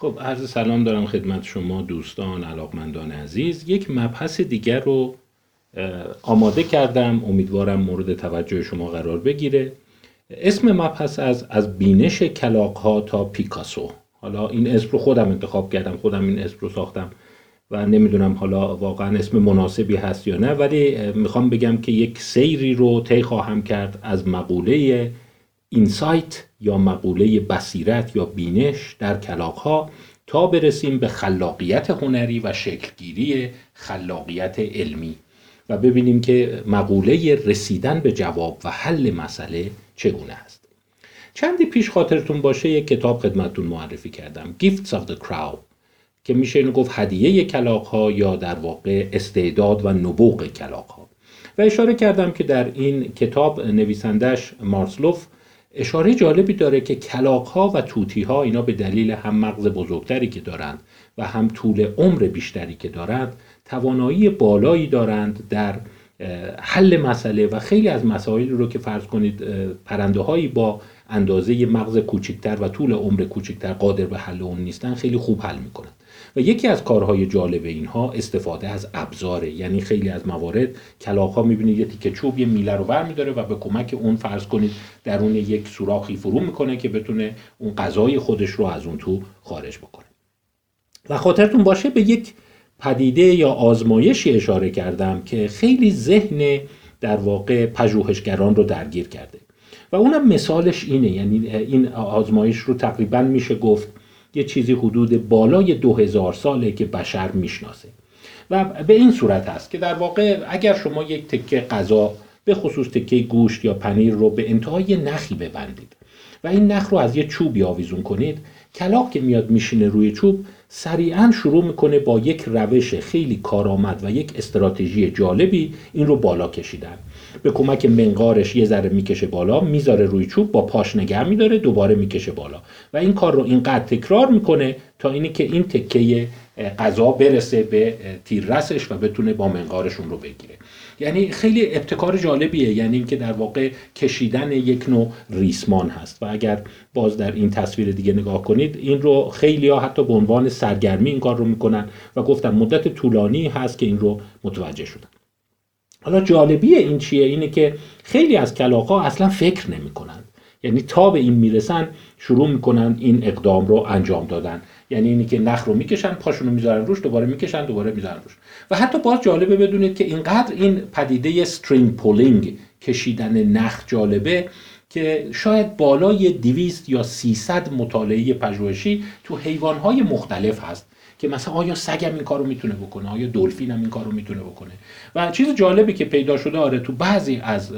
خب عرض سلام دارم خدمت شما دوستان علاقمندان عزیز. یک مبحث دیگر رو آماده کردم. امیدوارم مورد توجه شما قرار بگیره. اسم مبحث از از بینش کلاق ها تا پیکاسو. حالا این اسم رو خودم انتخاب کردم خودم این اسم رو ساختم و نمی‌دونم حالا واقعا اسم مناسبی هست یا نه ولی می‌خوام بگم که یک سیری رو طی خواهم کرد از مقوله اینسایت یا مقوله بصیرت یا بینش در کلاق ها تا برسیم به خلاقیت هنری و شکلگیری خلاقیت علمی. و ببینیم که مقوله رسیدن به جواب و حل مسئله چگونه است. چندی پیش خاطرتون باشه یک کتاب خدمتتون معرفی کردم Gifts of the Crowd که میشه اینو گفت هدیه کلاق ها یا در واقع استعداد و نبوغ کلاق ها و اشاره کردم که در این کتاب نویسندش مارسلوف اشاره جالبی داره که کلاق ها و توتی ها اینا به دلیل هم مغز بزرگتری که دارند و هم طول عمر بیشتری که دارند توانایی بالایی دارند در حل مسئله و خیلی از مسائل رو که فرض کنید پرنده هایی با اندازه مغز کوچکتر و طول عمر کوچکتر قادر به حل اون نیستن خیلی خوب حل می‌کنن و یکی از کارهای جالب اینها استفاده از ابزاره. یعنی خیلی از موارد کلاق ها می‌بینید یه تیکه چوب یه میله رو برمیداره و به کمک اون فرض کنید درون یک سوراخی فرو می‌کنه که بتونه اون غذای خودش رو از اون تو خارج بکنه. و خاطرتون باشه به یک پدیده یا آزمایشی اشاره کردم که خیلی ذهن در واقع پژوهشگران رو درگیر کرده. و اونم مثالش اینه. یعنی این آزمایش رو تقریبا میشه گفت یه چیزی حدود بالای دو هزار ساله که بشر می‌شناسه. و به این صورت هست که در واقع اگر شما یک تکه غذا به خصوص تکه گوشت یا پنیر رو به انتهای نخی ببندید و این نخ رو از یه چوبی آویزون کنید کلاق که میاد میشینه روی چوب سریعا شروع می‌کنه با یک روش خیلی کارآمد و یک استراتژی جالبی این رو بالا کشیدن. به کمک منقارش یه ذره می‌کشه بالا می‌ذاره روی چوب با پاش نگه میداره دوباره می‌کشه بالا. و این کار رو اینقدر تکرار می‌کنه تا اینی که این تکه غذا برسه به تیررسش و بتونه با منقارش اون رو بگیره. یعنی خیلی ابتکار جالبیه یعنی اینکه در واقع کشیدن یک نوع ریسمان هست. و اگر باز در این تصویر دیگه نگاه کنید این رو خیلی ها حتی به عنوان سرگرمی این کار رو می‌کنن و گفتم مدت طولانی هست که این رو متوجه شدن. حالا جالبی این چیه؟ اینه که خیلی از کلاقا اصلا فکر نمی‌کنن. یعنی تا به این می‌رسن شروع می‌کنن این اقدام رو انجام دادن. یعنی اینی که نخ رو می‌کشن پاشون رو می‌ذارن روش دوباره می‌کشن دوباره می‌ذارن روش. و حتی باز جالبه بدونید که اینقدر این پدیده string pulling کشیدن نخ جالبه که شاید بالای 200 یا 300 مطالعه پژوهشی تو حیوانهای مختلف هست. که مثلا آیا سگم این کارو می‌تونه بکنه؟ آیا دلفین هم این کارو می‌تونه بکنه؟ و چیز جالبی که پیدا شده آره تو بعضی از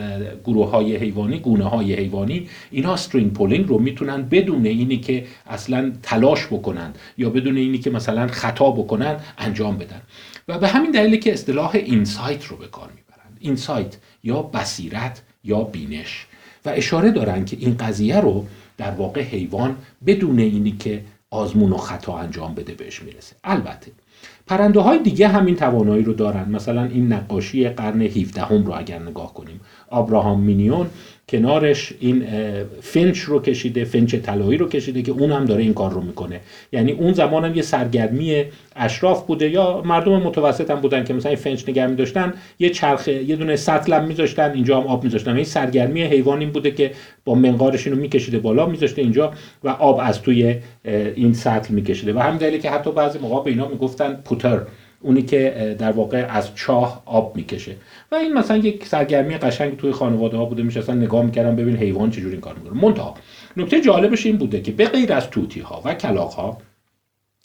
گروه های حیوانی گونه های حیوانی اینها استرینگ پولینگ رو می‌تونن بدون اینی که اصلا تلاش بکنن یا بدون اینی که مثلا خطا بکنن انجام بدن. و به همین دلیل که اصطلاح اینسایت رو به کار می‌برن. اینسایت یا بصیرت یا بینش. و اشاره دارن که این قضیه رو در واقع حیوان بدون اینی که آزمون و خطا انجام بده بهش می‌رسه. البته پرنده های دیگه همین توانایی رو دارن. مثلا این نقاشی قرن 17 هم رو اگر نگاه کنیم. آبراهام مینیون کنارش این فنچ رو کشیده فنچ طلایی رو کشیده که اون هم داره این کار رو می‌کنه. یعنی اون زمان هم یه سرگرمی اشراف بوده یا مردم متوسط هم بودن که مثلا فنچ نگه می داشتن یه چرخه یه دونه سطل هم میذاشتن اینجا هم آب میذاشتن. این سرگرمی حیوان این بوده که با منقارش اینو میکشیده بالا میذاشته اینجا و آب از توی این سطل میکشیده. و همین دلیلی که حتی بعضی موقع به اینا می‌گفتن پوتر اونی که در واقع از چاه آب می‌کشه. و این مثلا یک سرگرمی قشنگ توی خانواده ها بوده میشه اصلا نگاه می‌کردم ببین حیوان چجوری این کار می‌کنه. منتها نکته جالبش این بوده که به غیر از توتی ها و کلاق ها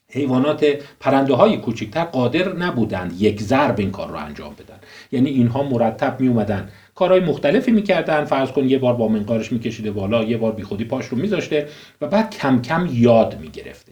حیوانات پرنده های کوچکتر قادر نبودند یک ضرب این کار رو انجام بدن. یعنی اینها مرتب می اومدن کارهای مختلفی می‌کردن. فرض کن یه بار با منقارش میکشیده بالا یه بار بیخودی پاش رو میذاشته و بعد کم کم یاد می‌گرفته.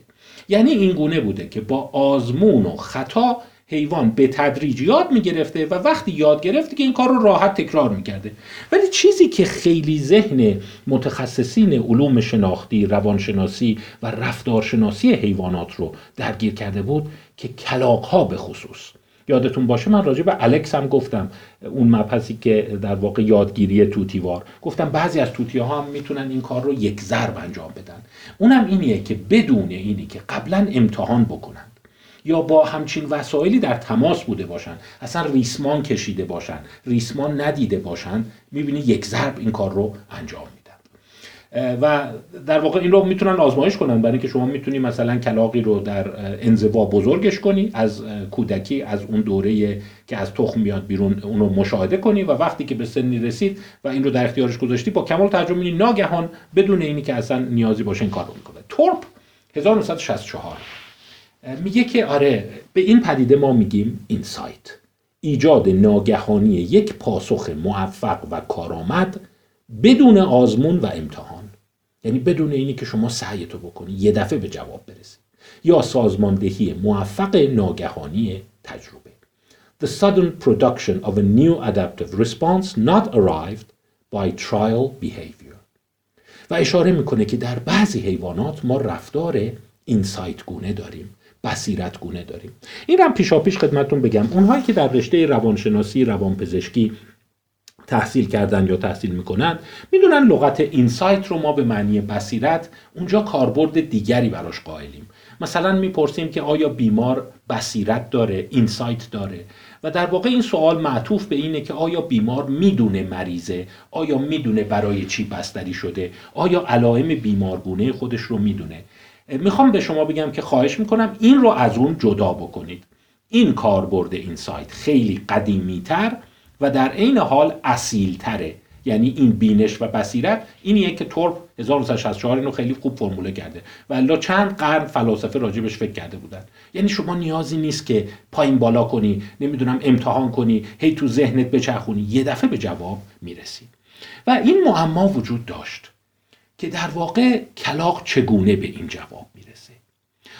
یعنی این گونه بوده که با آزمون و خطا حیوان به تدریج یاد می‌گرفته و وقتی یاد گرفته که این کار رو راحت تکرار می‌کرده. ولی چیزی که خیلی ذهن متخصصین علوم شناختی روانشناسی و رفتارشناسی حیوانات رو درگیر کرده بود که کلاق ها به خصوص. یادتون باشه من راجع به الکس هم گفتم اون مبحثی که در واقع یادگیری توتیوار. گفتم بعضی از توتی ها هم می‌تونن این کار رو یک ضرب انجام بدن. اونم اینیه که بدون اینی که قبلا امتحان بکنن یا با همچین وسایلی در تماس بوده باشن اصلا ریسمان کشیده باشن ریسمان ندیده باشن می‌بینی یک ضرب این کار رو انجام و در واقع این رو می‌تونن آزمایش کنن. برای اینکه شما می‌تونی مثلا کلاقی رو در انزوا بزرگش کنی از کودکی از اون دوره که از تخم میاد بیرون اون رو مشاهده کنی و وقتی که به سنی رسید و این رو در اختیارش گذاشتی با کمال ترجمه ناگهان بدون اینی که اصلا نیازی باشه این کار رو می‌کنه. تورپ 1964 میگه که آره به این پدیده ما میگیم اینسایت. ایجاد ناگهانی یک پاسخ موفق و کارآمد بدون آزمون و امتحان. یعنی بدون اینی که شما سعیتو بکنی یه دفعه به جواب برسی. یا سازماندهی موفق ناگهانی تجربه. The sudden production of a new adaptive response not arrived by trial behavior. و اشاره می‌کنه که در بعضی حیوانات ما رفتار اینسایت گونه داریم بصیرت گونه داریم. این هم پیشا پیش خدمتون بگم. اونهایی که در رشته روانشناسی روانپزشکی تحصیل کردن یا تحصیل می‌کنن می‌دونن لغت اینسایت رو ما به معنی بصیرت اونجا کاربرد دیگری براش قائلیم. مثلا می‌پرسیم که آیا بیمار بصیرت داره اینسایت داره؟ و در واقع این سوال معطوف به اینه که آیا بیمار می‌دونه مریضه؟ آیا می‌دونه برای چی بستری شده؟ آیا علائم بیمارگونه خودش رو می‌دونه؟ می‌خوام به شما بگم که خواهش می‌کنم این رو از اون جدا بکنید. این کاربرد اینسایت خیلی قدیمیتر و در عین حال اصیل تره یعنی این بینش و بصیرت اینیه که تورپ 1964 اینو خیلی خوب فرموله کرده. و الا چند قرن فلاسفه راجبش فکر کرده بودن. یعنی شما نیازی نیست که پایین بالا کنی نمی‌دونم امتحان کنی هی تو ذهنت بچرخونی یه دفعه به جواب می‌رسی. و این معما وجود داشت که در واقع کلاق چگونه به این جواب می‌رسه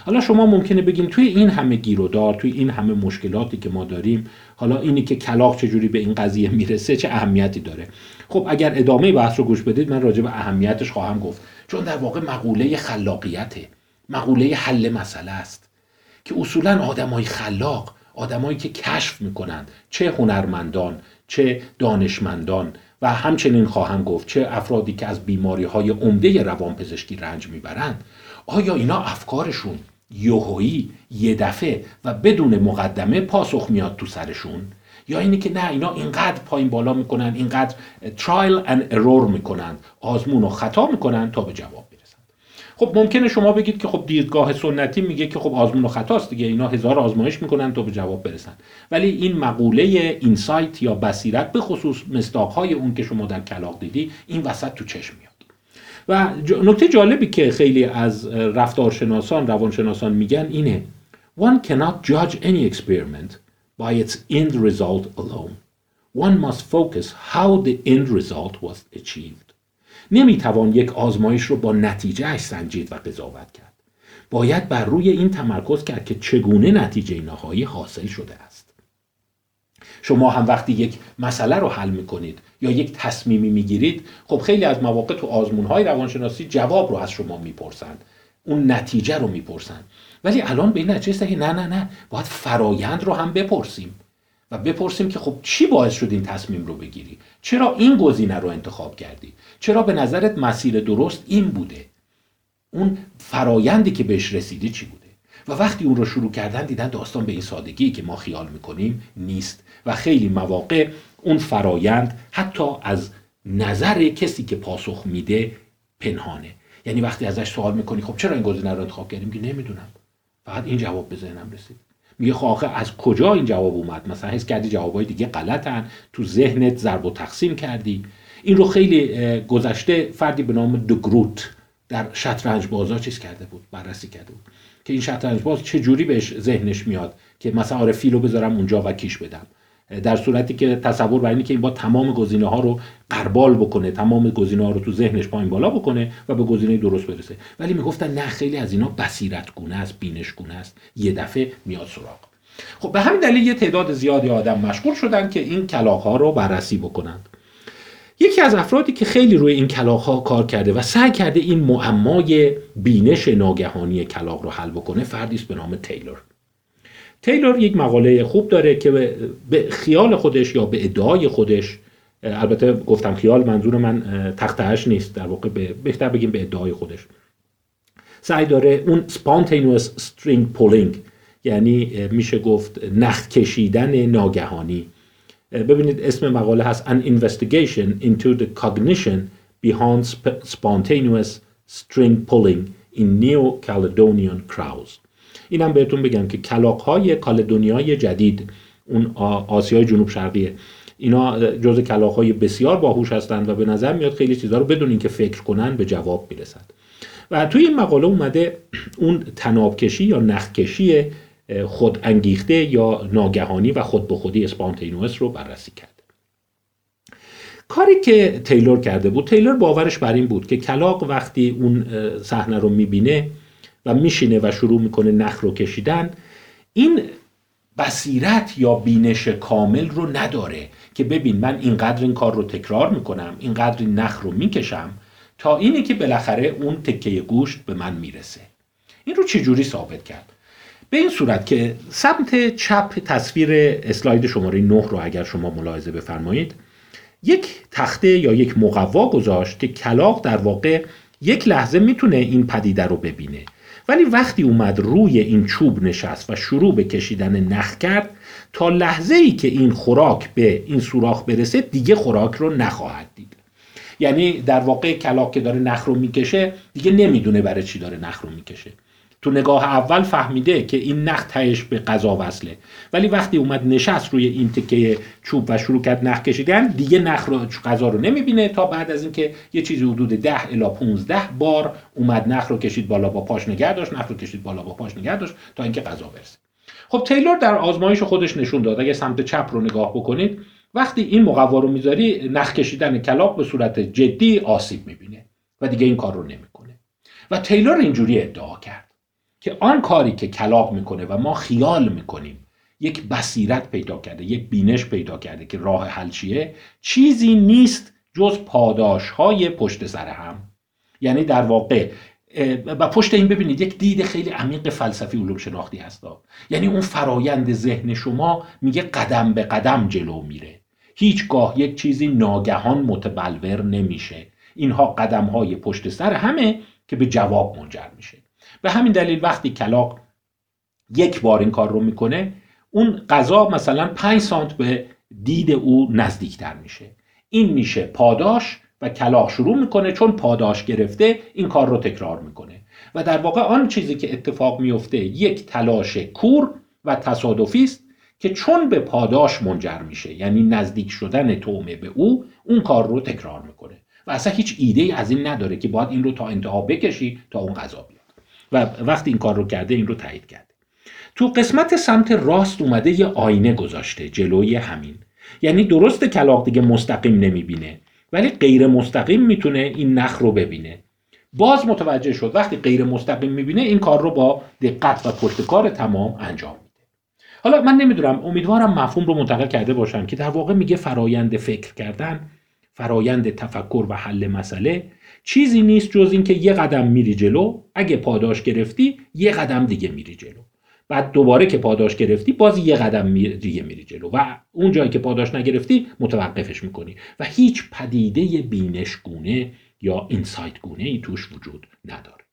حالا شما ممکنه بگیم توی این همه گیرودار توی این همه مشکلاتی که ما داریم حالا اینی که کلاق چجوری به این قضیه می‌رسه چه اهمیتی داره؟ خب اگر ادامه بحث رو گوش بدید من راجع به اهمیتش خواهم گفت. چون در واقع مقوله خلاقیته. مقوله حل مسئله است. که اصولا آدمای خلاق آدمایی که کشف می‌کنند چه هنرمندان چه دانشمندان و همچنین خواهم گفت چه افرادی که از بیماری های عمده روانپزشکی رنج می‌برند آیا اینا افکارشون یوهویی یه دفعه و بدون مقدمه پاسخ میاد تو سرشون. یا اینی که نه اینا اینقدر پایین بالا می‌کنن اینقدر ترایل ان ارور می‌کنن آزمون و خطا می‌کنن تا به جواب برسن. خب ممکنه شما بگید که خب دیدگاه سنتی میگه که خب آزمون و خطاست دیگه اینا هزار آزمایش می‌کنن تا به جواب برسن. ولی این مقوله اینسایت یا بصیرت به خصوص مستاقهای اون که شما در کلاق دیدی این وسط تو چشم میاد. و نکته جالبی که خیلی از رفتارشناسان روانشناسان میگن اینه One cannot judge any experiment by its end result alone. One must focus how the end result was achieved. نمی‌توان یک آزمایش رو با نتیجه سنجید و قضاوت کرد. باید بر روی این تمرکز کرد که چگونه نتیجه نهایی حاصل شده است. شما هم وقتی یک مسئله رو حل می‌کنید یا یک تصمیمی می‌گیرید خب خیلی از مواقع تو آزمون های روانشناسی جواب رو از شما می‌پرسند اون نتیجه رو می‌پرسند. ولی الان به این نتیجه نه نه نه باید فرایند رو هم بپرسیم و بپرسیم که خب چی باعث شد این تصمیم رو بگیری؟ چرا این گزینه رو انتخاب کردی؟ چرا به نظرت مسیر درست این بوده؟ اون فرایندی که بهش رسیدی چی بوده؟ و وقتی اون رو شروع کردن دیدن داستان به این سادگی که ما خیال می‌کنیم نیست. و خیلی مواقع اون فرایند حتی از نظر کسی که پاسخ میده پنهانه. یعنی وقتی ازش سوال می‌کنی خب چرا این گزینه رو انتخاب کردیم؟ که نمی‌دونم. فقط این جواب به ذهنم رسید. میگه خب آخه از کجا این جواب اومد؟ مثلا حس کردی جوابای دیگه غلطن تو ذهنت ضرب و تقسیم کردی. این رو خیلی گذشته فردی به نام دگروت در شطرنج بازا چیز کرده بود بررسی کرده بود. که این شطرنج باز چه جوری بهش ذهنش میاد که مثلا آره فیلو بذارم اونجا و کیش بدم. در صورتی که تصور بر اینه که این با تمام گزینه ها رو قربال بکنه تمام گزینه ها رو تو ذهنش پایین بالا بکنه و به گزینه درست برسه. ولی می‌گفتن نه خیلی از اینا بصیرت گونه است بینش گونه است. یه دفعه میاد سراغ. خب به همین دلیل یه تعداد زیادی آدم مشغول شدن که این کلاق ها رو بررسی بکنند. یکی از افرادی که خیلی روی این کلاق ها کار کرده و سعی کرده این معمای بینش ناگهانی کلاق رو حل بکنه فردی است به نام تیلور. تیلور یک مقاله خوب داره که به خیال خودش یا به ادعای خودش البته گفتم خیال منظور من تختهش نیست در واقع به بهتر بگیم به ادعای خودش. سعی داره اون spontaneous string pulling یعنی میشه گفت نخ کشیدن ناگهانی. ببینید اسم مقاله هست An Investigation into the Cognition Behind Spontaneous String Pulling in Neo Caledonian Crows. اینم بهتون بگم که کلاق های کالدونیای جدید اون آسیای جنوب شرقیه اینا جز کلاق های بسیار باهوش هستند و به نظر میاد خیلی چیزها رو بدون اینکه فکر کنن به جواب می‌رسد. و توی این مقاله اومده اون تنابکشی یا نخکشی خود انگیخته یا ناگهانی و خود به خودی اسپانتینوس رو بررسی کرد. کاری که تیلور کرده بود تیلور باورش بر این بود که کلاق وقتی اون صحنه رو می‌بینه و میشینه و شروع می‌کنه نخ رو کشیدن این بصیرت یا بینش کامل رو نداره که ببین من اینقدر این کار رو تکرار می‌کنم اینقدر این نخ رو می‌کشم تا اینه که بالاخره اون تکه گوشت به من می‌رسه. این رو چجوری ثابت کرد؟ به این صورت که سمت چپ تصویر اسلاید شماره 9 رو اگر شما ملاحظه بفرمایید یک تخته یا یک مقوا گذاشت که کلاق در واقع یک لحظه می‌تونه این پدیده رو ببینه. ولی وقتی اومد روی این چوب نشست و شروع به کشیدن نخ کرد تا لحظه ای که این خوراک به این سوراخ برسه دیگه خوراک رو نخواهد دید. یعنی در واقع کلاق که داره نخ رو می‌کشه دیگه نمی‌دونه برای چی داره نخ رو می‌کشه. تو نگاه اول فهمیده که این نخ تهش به غذا وصله. ولی وقتی اومد نشست روی این تکه چوب و شروع کرد نخ کشیدن دیگه نخ رو غذا رو نمی‌بینه تا بعد از اینکه یه چیزی حدود 10 الی 15 بار اومد نخ رو کشید بالا با پاش نگه داشت نخ رو کشید بالا با پاش نگه داشت تا اینکه غذا برسه. خب تیلور در آزمایش خودش نشون داد. اگه سمت چپ رو نگاه بکنید وقتی این مقوا رو می‌ذاری نخ کشیدن کلاق به صورت جدی آسیب می‌بینه و دیگه این کار رو نمی‌کنه. و تیلور اینجوری ادعا کرد. که آن کاری که کلاق می‌کنه و ما خیال می‌کنیم یک بصیرت پیدا کرده یک بینش پیدا کرده که راه حل چیه چیزی نیست جز پاداش های پشت سر هم. یعنی در واقع و پشت این ببینید یک دید خیلی عمیق فلسفی علوم شناختی هست. یعنی اون فرایند ذهن شما میگه قدم به قدم جلو میره. هیچگاه یک چیزی ناگهان متبلور نمیشه. اینها قدم های پشت سر همه که به جواب منجر میشه. به همین دلیل وقتی کلاق یک بار این کار رو می‌کنه اون غذا مثلا 5 سانت به دید او نزدیکتر میشه. این میشه پاداش و کلاق شروع می‌کنه چون پاداش گرفته این کار رو تکرار می‌کنه. و در واقع آن چیزی که اتفاق میفته یک تلاش کور و تصادفی است که چون به پاداش منجر میشه یعنی نزدیک شدن تومه به او اون کار رو تکرار می‌کنه. و اصلا هیچ ایده از این نداره که باید این رو تا انتها بکشی تا اون غذا و وقتی این کار رو کرده این رو تایید کرده. تو قسمت سمت راست اومده یه آینه گذاشته جلوی همین. یعنی درست کلاق دیگه مستقیم نمی‌بینه ولی غیر مستقیم می‌تونه این نخ رو ببینه. باز متوجه شد وقتی غیر مستقیم می‌بینه این کار رو با دقت و پشتکار تمام انجام میده. حالا من نمی‌دونم امیدوارم مفهوم رو منتقل کرده باشم که در واقع میگه فرایند فکر کردن فرایند تفکر و حل مسئله. چیزی نیست جز اینکه یه قدم میری جلو اگه پاداش گرفتی یه قدم دیگه میری جلو. بعد دوباره که پاداش گرفتی باز یه قدم دیگه میری جلو. و اون جایی که پاداش نگرفتی متوقفش می‌کنی. و هیچ پدیده بینش گونه یا اینسایت گونه ای توش وجود نداره.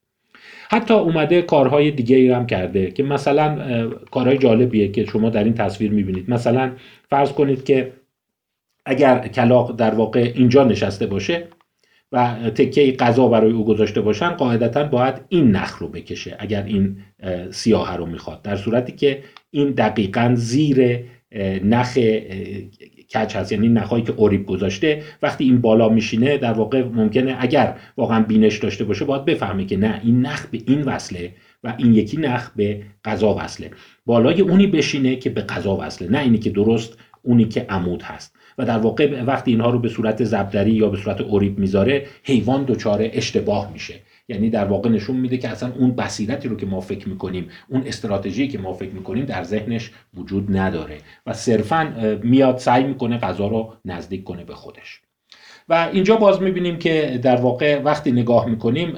حتی اومده کارهای دیگه ای هم کرده که مثلا کارهای جالبیه که شما در این تصویر می‌بینید. مثلا فرض کنید که اگر کلاق در واقع اینجا نشسته باشه و تکه غذا برای او گذاشته باشن قاعدتا باید این نخ رو بکشه اگر این سیاه رو می‌خواد. در صورتی که این دقیقا زیر نخ کچ هست. یعنی نخهایی که اوریب گذاشته وقتی این بالا میشینه در واقع ممکنه اگر واقعا بینش داشته باشه باید بفهمه که نه این نخ به این وصله و این یکی نخ به غذا وصله. بالای اونی بشینه که به غذا وصله نه اینی که درست اونی که عمود هست. و در واقع وقتی اینها رو به صورت زبدری یا به صورت اوریب می‌ذاره حیوان دچار اشتباه میشه. یعنی در واقع نشون میده که اصلا اون بصیرتی رو که ما فکر می‌کنیم اون استراتژی که ما فکر می‌کنیم در ذهنش وجود نداره و صرفا میاد سعی می‌کنه غذا رو نزدیک کنه به خودش. و اینجا باز می‌بینیم که در واقع وقتی نگاه می‌کنیم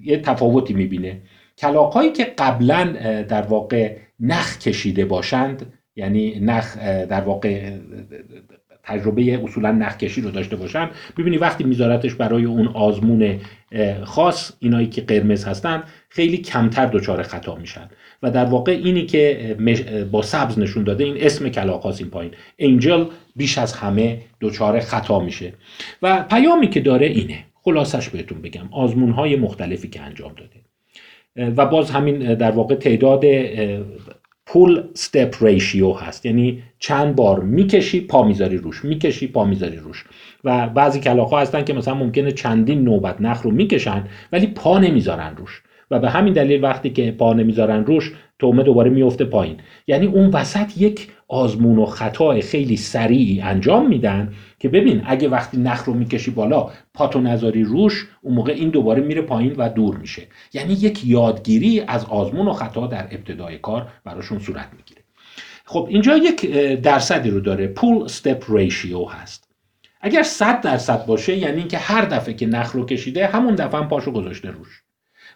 یه تفاوتی می‌بینه. کلاقهایی که قبلا در واقع نخ کشیده باشند یعنی نخ در واقع تجربه اصولا نخکشی رو داشته باشن. ببینی وقتی میذارتش برای اون آزمون خاص اینایی که قرمز هستن خیلی کمتر دچار خطا میشن. و در واقع اینی که با سبز نشون داده این اسم کلاقاس این پایین. انجل بیش از همه دچار خطا میشه. و پیامی که داره اینه. خلاصش بهتون بگم. آزمون های مختلفی که انجام داده. و باز همین در واقع تعداد پول step ریشیو هست. یعنی چند بار می‌کشی پا می‌ذاری روش. می‌کشی پا می‌ذاری روش. و بعضی کلاقا هستن که مثلا ممکنه چندین نوبت نخ رو می‌کشن ولی پا نمی‌ذارن روش. و به همین دلیل وقتی که پا نمی‌ذارن روش تومه دوباره میفته پایین. یعنی اون وسط یک آزمون و خطای خیلی سریعی انجام میدن که ببین اگه وقتی نخ رو می‌کشی بالا پاتو نذاری روش اون موقع این دوباره میره پایین و دور میشه. یعنی یک یادگیری از آزمون و خطا در ابتدای کار براشون صورت می‌گیره. خب اینجا یک درصدی رو داره. پول استپ ریشیو هست. اگر 100 درصد باشه یعنی اینکه هر دفعه که نخ رو کشیده همون دفعه هم پاشو گذاشته روش.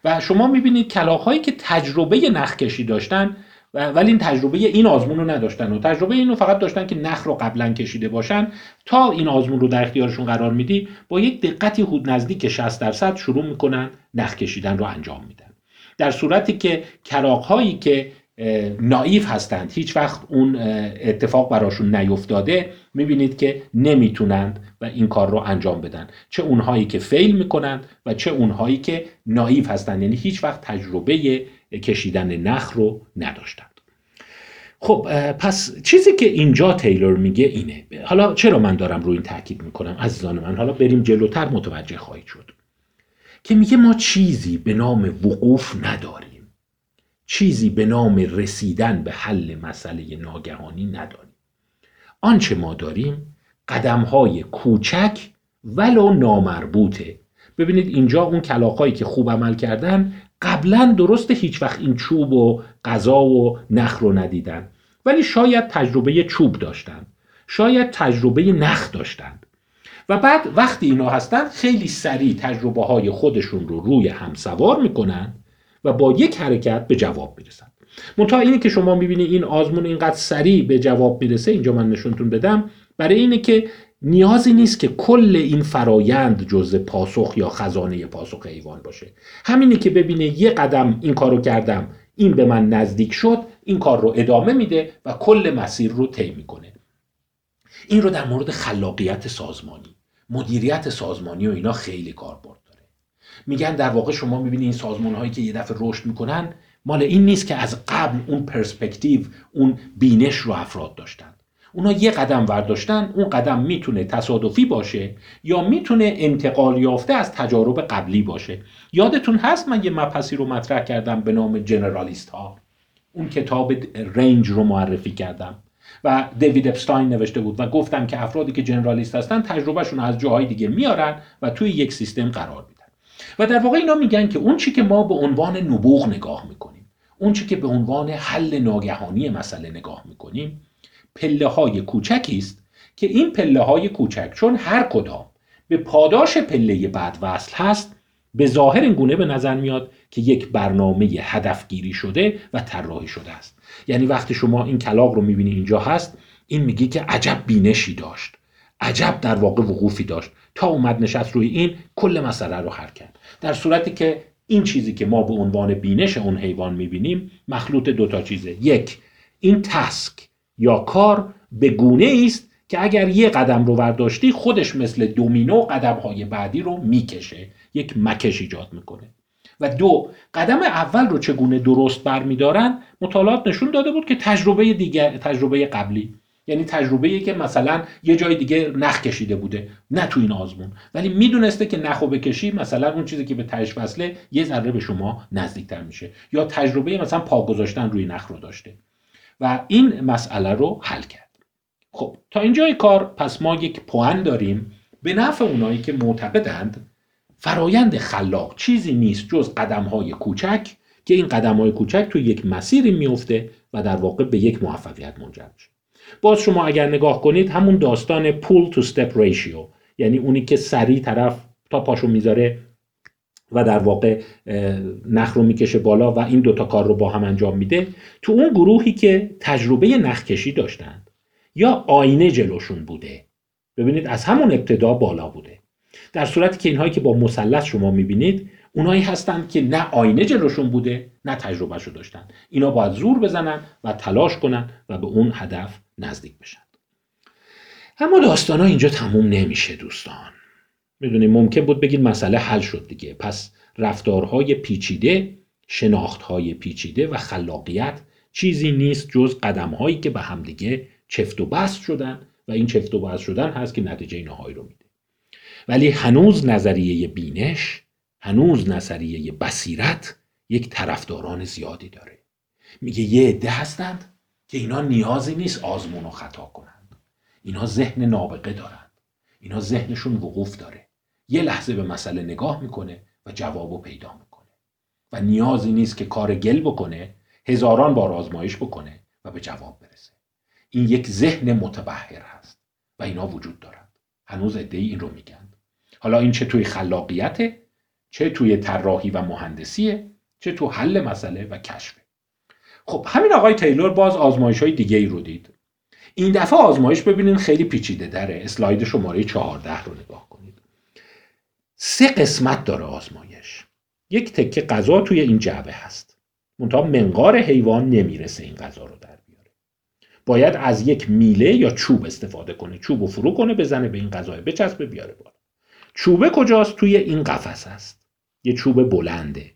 و شما می‌بینید کلاقهایی که تجربه نخ کشی داشتن ولی این تجربه این آزمون رو نداشتن و تجربه اینو فقط داشتن که نخ رو قبلا کشیده باشن. تا این آزمون رو در اختیارشون قرار میدی با یک دقتی حود نزدیک 60 درصد شروع می‌کنن نخ کشیدن رو انجام میدن. در صورتی که کراق هایی که نایف هستند هیچ وقت اون اتفاق براشون نیفتاده می‌بینید که نمی‌تونند و این کار رو انجام بدن. چه اونهایی که فیل می‌کنند و چه اونهایی که نایف هستند. یعنی هیچ وقت تجربه کشیدن نخ رو نداشتند. خب پس چیزی که اینجا تیلور میگه اینه. حالا چرا من دارم رو این تاکید می‌کنم عزیزان من؟ حالا بریم جلوتر متوجه خواهید شد. که میگه ما چیزی به نام وقوف نداریم. چیزی به نام رسیدن به حل مسئله ناگهانی نداریم. آنچه ما داریم قدم های کوچک ولو نامربوطه. ببینید اینجا اون کلاقایی که خوب عمل کردن قبلا درسته هیچ وقت این چوب و غذا و نخ رو ندیدن. ولی شاید تجربه چوب داشتن. شاید تجربه نخ داشتند و بعد وقتی اینا هستن خیلی سریع تجربه های خودشون رو روی هم سوار می‌کنن و با یک حرکت به جواب می‌رسن. منتها اینه که شما می‌بینید این آزمون اینقدر سریع به جواب می‌رسه. اینجا من نشونتون بدم. برای اینه که نیازی نیست که کل این فرایند جزء پاسخ یا خزانه پاسخ حیوان باشه. همینه که ببینه یه قدم این کارو کردم این به من نزدیک شد این کار رو ادامه میده و کل مسیر رو طی می‌کنه. این رو در مورد خلاقیت سازمانی مدیریت سازمانی و اینا خیلی کاربرد داره. میگن در واقع شما می‌بینید این سازمان هایی که یه دفعه رشد می‌کنن مال این نیست که از قبل اون پرسپکتیو اون بینش رو افراد داشتن. اونا یه قدم ورداشتن اون قدم می‌تونه تصادفی باشه یا می‌تونه انتقال یافته از تجارب قبلی باشه. یادتون هست من یه مبحثی رو مطرح کردم به نام جنرالیست ها اون کتاب رنج رو معرفی کردم و دیوید اپستاین نوشته بود و گفتم که افرادی که جنرالیست هستن تجربهشون از جاهای دیگه میارن و توی یک سیستم قرار میدن. و در واقع اینا میگن که اون چی که ما به عنوان نبوغ نگاه می‌کنیم اون چی که به عنوان حل ناگهانی مسئله نگاه می‌کنیم پله های کوچکی است که این پله های کوچک چون هر کدام به پاداش پله بعد وصل هست به ظاهر این گونه به نظر میاد که یک برنامه هدفگیری شده و طراحی شده است. یعنی وقتی شما این کلاق رو می‌بینی اینجا هست این میگه که عجب بینشی داشت عجب در واقع وقوفی داشت. تا اومد نشست روی این کل مسئله رو حل کرد. در صورتی که این چیزی که ما به عنوان بینش اون حیوان می‌بینیم مخلوط دوتا چیزه. یک این تسک. یا کار به گونه است که اگر یه قدم رو برداشتی خودش مثل دومینو قدم های بعدی رو می‌کشه یک مکش ایجاد می‌کنه. و دو قدم اول رو چگونه درست برمیدارن؟ مطالعات نشون داده بود که تجربه دیگر تجربه قبلی. یعنی تجربه ای که مثلا یه جای دیگه نخ کشیده بوده نه تو این آزمون. ولی می‌دونسته که نخو بکشی مثلا اون چیزی که به تهش وصله یه ذره به شما نزدیکتر میشه. یا تجربه مثلا پا گذاشتن روی نخ رو داشته. و این مسئله رو حل کرد. خب تا اینجای کار پس ما یک پوان داریم به نفع اونایی که معتقدند فرایند خلاق چیزی نیست جز قدم های کوچک که این قدم های کوچک تو یک مسیری میفته و در واقع به یک موفقیت منجر میشه. باز شما اگر نگاه کنید همون داستان پول تو step ratio یعنی اونی که سریع طرف تا پاشو می‌ذاره و در واقع نخ رو می‌کشه بالا و این دوتا کار رو با هم انجام میده. تو اون گروهی که تجربه نخکشی داشتند یا آینه جلوشون بوده. ببینید از همون ابتدا بالا بوده. در صورتی که اینهایی که با مثلث شما می‌بینید اونایی هستند که نه آینه جلوشون بوده نه تجربه شو داشتن. اینا باید زور بزنن و تلاش کنن و به اون هدف نزدیک بشن. اما داستان ها اینجا تموم نمیشه دوستان. می‌دونیم ممکن بود بگید مسئله حل شد دیگه. پس رفتارهای پیچیده شناختهای پیچیده و خلاقیت چیزی نیست جز قدمهایی که به همدیگه چفت و بست شدن و این چفت و بست شدن هست که نتیجه نهایی رو میده. ولی هنوز نظریه بینش هنوز نظریه بصیرت یک طرفداران زیادی داره. میگه یه عده هستند که اینا نیازی نیست آزمون و خطا کنند. اینا ذهن نابغه دارند. اینا ذهنشون وقوف داره. یه لحظه به مسئله نگاه می‌کنه و جوابو پیدا می‌کنه. و نیازی نیست که کار گل بکنه هزاران بار آزمایش بکنه و به جواب برسه. این یک ذهن متبهر هست و اینا وجود دارند. هنوز عده این رو میگن. حالا این چه توی خلاقیته چه توی طراحی و مهندسیه چه تو حل مسئله و کشفه. خب همین آقای تیلور باز آزمایش های دیگه ای رو دید. این دفعه آزمایش ببینین خیلی پیچیده داره اسلاید شماره 14 رو نگاه سه قسمت داره آزمایش. یک تکه غذا توی این جعبه هست. منتها منقار حیوان نمی‌رسه این غذا رو در بیاره. باید از یک میله یا چوب استفاده کنه. چوب و فرو کنه بزنه به این غذا بچسبه بیاره بالا. چوبه کجاست؟ توی این قفس هست. یه چوب بلنده.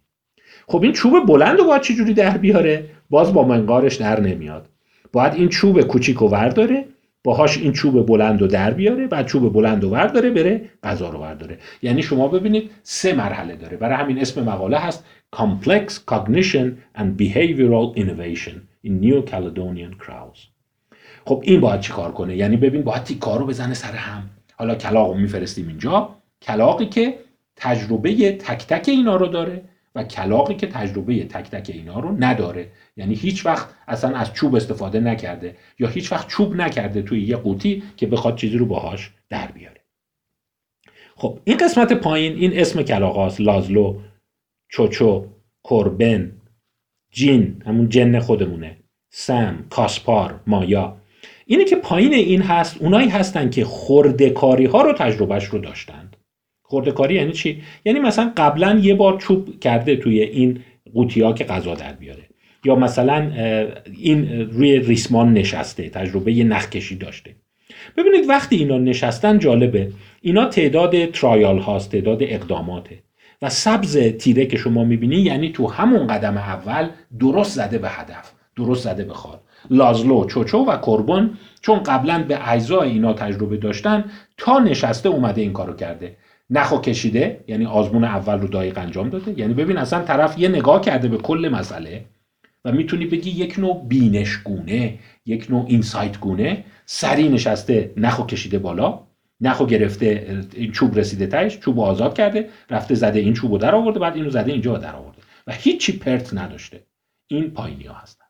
خب این چوب بلند رو باید چجوری در بیاره؟ باز با منقارش در نمیاد. باید این چوب کوچیک و ورداره باهاش این چوب بلند رو در بیاره بعد چوب بلند رو ورداره بره غذا رو ورداره. یعنی شما ببینید سه مرحله داره. برای همین اسم مقاله هست Complex Cognition and Behavioral Innovation in New Caledonian Crows خب این باید چیکار کنه؟ یعنی ببین باید تیکار رو بزنه سر هم. حالا کلاق رو میفرستیم اینجا. کلاقی که تجربه تک تک اینا رو داره. و کلاقی که تجربه تک تک اینا رو نداره. یعنی هیچ وقت اصلا از چوب استفاده نکرده یا هیچ وقت چوب نکرده توی یه قوطی که بخواد چیزی رو باهاش در بیاره. خب این قسمت پایین این اسم کلاقاست لازلو چوچو کربن جین همون جن خودمونه. سم کاسپار مایا. اینه که پایین این هست اونایی هستن که خردکاری ها رو تجربهش رو داشتند خردکاری یعنی چی؟ یعنی مثلا قبلا یه بار چوب کرده توی این قوطی ها که غذا در بیاره. یا مثلا این روی ریسمان نشسته تجربه نخکشی داشته. ببینید وقتی اینا نشستن جالبه. اینا تعداد ترایال هاست تعداد اقداماته. و سبز تیره که شما می‌بینی یعنی تو همون قدم اول درست زده به هدف درست زده به خال. لازلو چوچو و کربون چون قبلا به اجزای اینا تجربه داشتن تا نشسته اومده این کارو کرده. نخو کشیده یعنی آزمون اول رو دقیق انجام داده. یعنی ببین اصلا طرف یه نگاه کرده به کل مسئله و می‌تونی بگی یک نوع بینش گونه یک نوع اینسایت گونه سری نشسته نخو کشیده بالا نخو گرفته این چوب رسیده تایش چوب آزاد کرده رفته زده این چوب در آورده بعد اینو زده اینجا در آورده. و هیچی پرت نداشته. این پایینی ها هستند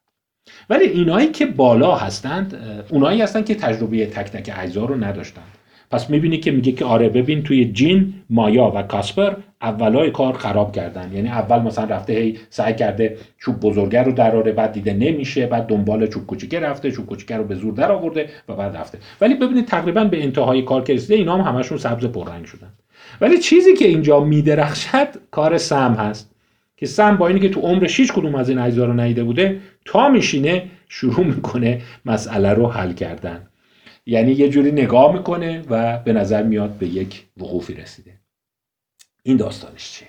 ولی اینایی که بالا هستند اونایی هستند که تجربه تک تک اجزا رو نداشتند. پس می‌بینی که میگه که آره ببین توی جین مایا و کاسپر اولای کار خراب کردن. یعنی اول مثلا رفته هی سعی کرده چوب بزرگه رو دراره بعد دیده نمیشه بعد دنبال چوب کوچیکه رفته چوب کوچیکه رو به زور در آورده و بعد رفته. ولی ببینید تقریبا به انتهای کار که رسیده اینا هم همشون سبز پررنگ شدن. ولی چیزی که اینجا میدرخشد کار سم هست. که سم با اینی که تو عمرش هیچ کدوم از این اجزا رو ندیده بوده تا میشینه شروع می‌کنه مسئله رو حل کردن. یعنی یه جوری نگاه می‌کنه و به نظر میاد به یک وقوفی رسیده. این داستانش چیه؟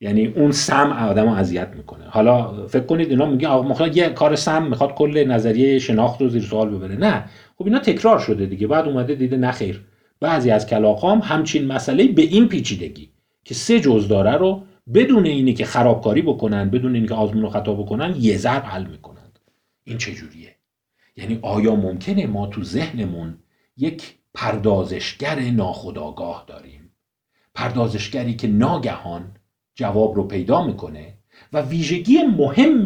یعنی اون سم آدم رو اذیت می‌کنه. حالا فکر کنید اینا میگه آقا یه کار سم می‌خواد کل نظریه شناخت رو زیر سوال ببره. نه. خب اینا تکرار شده دیگه. بعد اومده دیده نخیر بعضی از کلاقام همچین مسئله به این پیچیدگی که سه جز داره رو بدون اینی که خرابکاری بکنن بدون اینی که آزمون و خطا بکنن یه ضرب حل می‌کنن این چجوریه؟ یعنی آیا ممکنه ما تو ذهنمون یک پردازشگر ناخودآگاه داریم؟ پردازشگری که ناگهان جواب رو پیدا می‌کنه و ویژگی مهم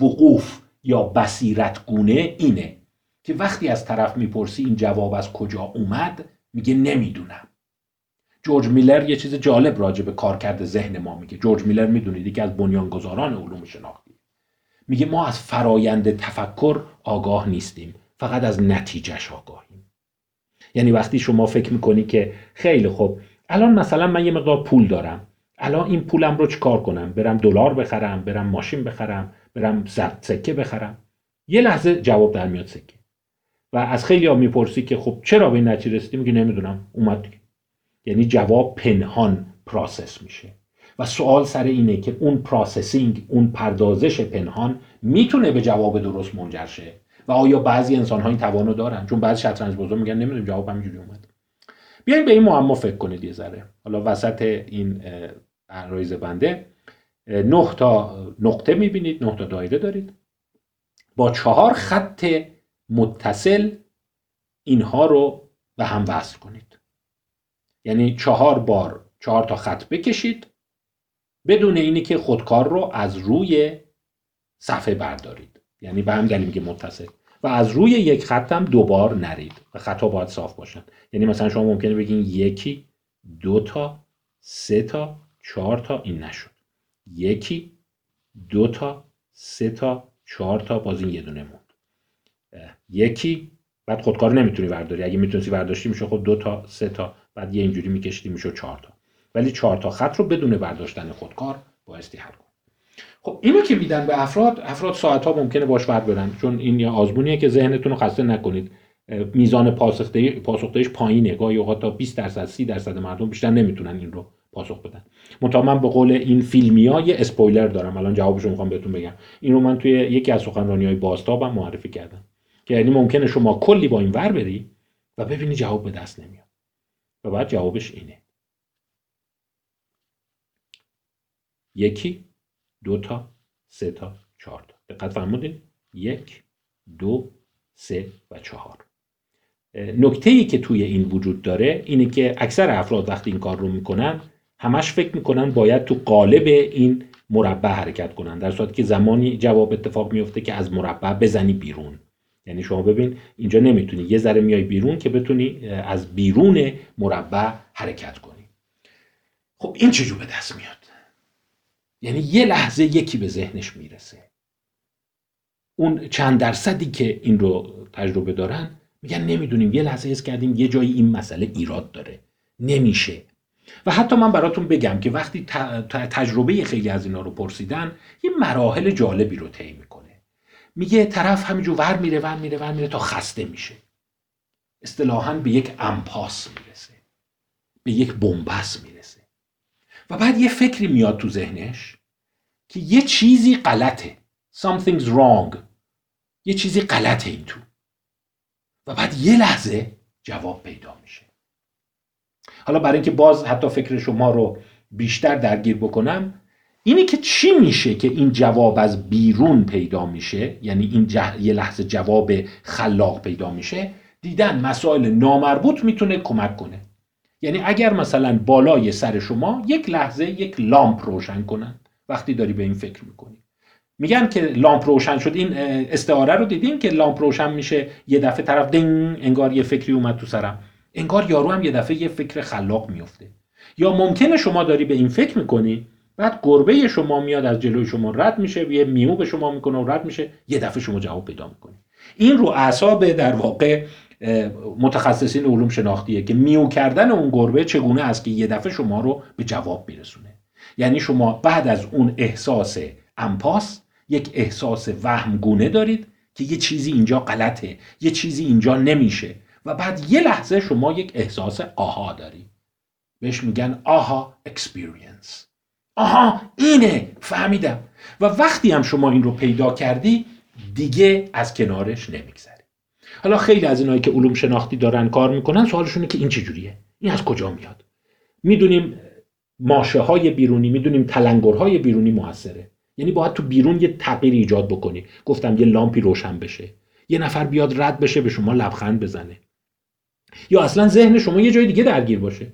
وقوف یا بصیرت گونه اینه که وقتی از طرف می‌پرسی این جواب از کجا اومد میگه نمی‌دونم. جورج میلر یه چیز جالب راجع به کارکرد ذهن ما میگه. جورج میلر می‌دونید یکی از بنیانگذاران علوم شناختی. میگه ما از فرایند تفکر آگاه نیستیم. فقط از نتیجهش آگاهیم. یعنی وقتی شما فکر می‌کنی که خیلی خوب الان مثلا من یه مقدار پول دارم. الان این پولم رو چیکار کنم؟ برم دلار بخرم برم ماشین بخرم برم سکه بخرم. یه لحظه جواب در میاد سکه. و از خیلی ها می‌پرسی که خب چرا به این نتیجه رسیدی میگه نمی‌دونم. اومد. یعنی جواب پنهان پراسس میشه. و سوال سر اینه که اون پراسسینگ اون پردازش پنهان می‌تونه به جواب درست منجر شه؟ و آیا بعضی انسان ها این توانو دارن؟ چون بعضی شطرنج بازا میگن نمی‌دونم جواب همینجوری اومد. بیاین به این معما فکر کنید یه ذره. حالا وسط این عرایز بنده نه تا نقطه می‌بینید نه تا دایره دارید. با چهار خط متصل اینها رو به هم وصل کنید. یعنی چهار بار چهار تا خط بکشید بدون اینی که خودکار رو از روی صفحه بردارید. یعنی به هم دلیل میگه متصل. و از روی یک خط هم دوبار نرید و خطا باید صاف باشن. یعنی مثلا شما ممکنه بگین یکی دو تا سه تا چهار تا این نشد. یکی دو تا سه تا چهار تا باز این یه دونه موند. یکی بعد خودکار نمی‌تونی برداری. اگه می‌تونستی برداشتی میشه خود دو تا سه تا بعد یه اینجوری میکشیدی میشه چهار تا. ولی چهار تا خط رو بدون برداشتن خودکار بایستی حل کن خب اینو که میدن به افراد افراد ساعت ها ممکنه باش بر برن چون این یه آزمونیه که ذهنتون رو خسته نکنید. میزان پاسخدهیش پایینه. گاهی اوقات تا 20 درصد 30 درصد مردم بیشتر نمی‌تونن این رو پاسخ بدن. منتها من به قول این فیلمی ها یه اسپویلر دارم. الان جوابش رو می‌خوام بهتون بگم. این رو من توی یکی از سخنرانی های معرفی کردم. که یعنی ممکنه شما کلی با این ور بری و ببینی جواب به دست نمیاد. و بعد جوابش اینه. یکی دو تا سه تا چهار تا. دقت فرمودین. یک دو سه و چهار. نکته ای که توی این وجود داره اینه که اکثر افراد وقتی این کار رو می‌کنن همش فکر می‌کنن باید تو قالب این مربع حرکت کنن. در صورتی که زمانی جواب اتفاق میفته که از مربع بزنی بیرون. یعنی شما ببین اینجا نمی‌تونی. یه ذره میای بیرون که بتونی از بیرون مربع حرکت کنی. خب این چجور به دست میاد؟ یعنی یه لحظه یکی به ذهنش می‌رسه. اون چند درصدی که این رو تجربه دارن میگن نمی‌دونیم یه لحظه حس کردیم یه جایی این مسئله ایراد داره. نمیشه. و حتی من براتون بگم که وقتی تجربه خیلی از اینا رو پرسیدن یه مراحل جالبی رو طی می‌کنه. میگه طرف همینجور ور میره ور میره ور میره تا خسته میشه. اصطلاحا به یک امپاس می‌رسه. به یک بنبست می‌رسه. و بعد یه فکری میاد تو ذهنش که یه چیزی غلطه. Something's wrong. یه چیزی غلطه این تو. و بعد یه لحظه جواب پیدا میشه. حالا برای اینکه باز حتی فکر شما رو بیشتر درگیر بکنم اینی که چی میشه که این جواب از بیرون پیدا میشه؟ یعنی این یه لحظه جواب خلاق پیدا میشه؟ دیدن مسائل نامربوط می‌تونه کمک کنه. یعنی اگر مثلا بالای سر شما یک لحظه یک لامپ روشن کنن وقتی داری به این فکر می‌کنی. میگن که لامپ روشن شد این استعاره رو دیدین که لامپ روشن میشه یه دفعه طرف دین انگار یه فکری اومد تو سرم. انگار یارو هم یه دفعه یه فکر خلاق میفته یا ممکنه شما داری به این فکر می‌کنی بعد گربه شما میاد از جلوی شما رد میشه یه میو به شما می‌کنه و رد میشه یه دفعه شما جواب پیدا می‌کنی. این رو اعصاب در واقع متخصصین علوم شناختیه که میو کردن اون گربه چگونه است که یه دفعه شما رو به جواب میرسونه. یعنی شما بعد از اون احساس impasse یک احساس وهم‌گونه دارید که یه چیزی اینجا غلطه یه چیزی اینجا نمیشه و بعد یه لحظه شما یک احساس aha داری بهش میگن aha experience آها اینه فهمیدم. و وقتی هم شما این رو پیدا کردی دیگه از کنارش نمیگذری. حالا خیلی از اینایی که علوم شناختی دارن کار می‌کنن سوالشونه که این چجوریه؟ این از کجا میاد؟ می‌دونیم ماشه های بیرونی می‌دونیم تلنگرهای بیرونی موثره. یعنی باید تو بیرون یه تغییر ایجاد بکنی. گفتم یه لامپی روشن بشه. یه نفر بیاد رد بشه به شما لبخند بزنه. یا اصلا ذهن شما یه جای دیگه درگیر باشه.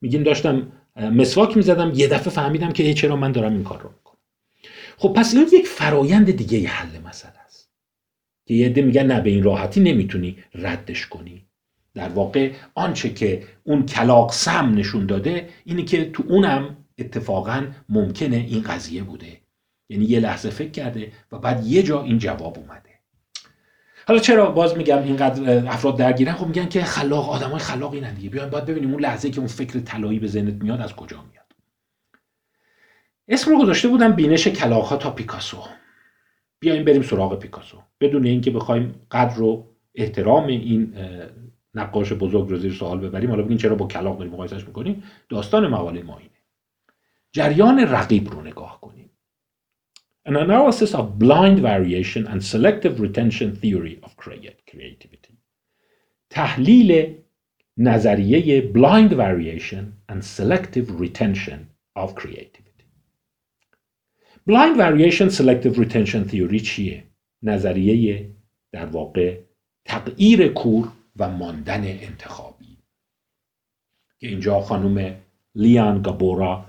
میگیم داشتم مسواک می‌زدم یه دفعه فهمیدم که چرا من دارم این کار رو می‌کنم. خب پس این یک فرایند دیگه حل مسئله. که یه عده میگن نه به این راحتی نمی‌تونی ردش کنی. در واقع آنچه که اون کلاق سم نشون داده اینه که تو اونم اتفاقا ممکنه این قضیه بوده. یعنی یه لحظه فکر کرده و بعد یه جا این جواب اومده. حالا چرا باز میگم اینقدر افراد درگیرن؟ خب میگن که خلاق آدمای خلاقی نه دیگه. بیایم باید ببینیم اون لحظه که اون فکر طلایی به ذهنت میاد از کجا میاد. اسم رو گذاشته بودم بینش کلاق ها تا پیکاسو. بیایم بریم سراغ پیکاسو. بدون اینکه بخوایم قدر و احترام این نقاش بزرگ رو زیر سوال ببریم حالا بگین چرا با کلاق داریم مقایسش می‌کنیم. داستان مقاله ما اینه. جریان رقیب رو نگاه کنیم. An analysis of blind variation and selective retention theory of creativity. تحلیل نظریه blind variation and selective retention of creativity. Blind variation selective retention theory چیه؟ نظریه در واقع تغییر کور و ماندن انتخابی. که اینجا خانم لیان گابورا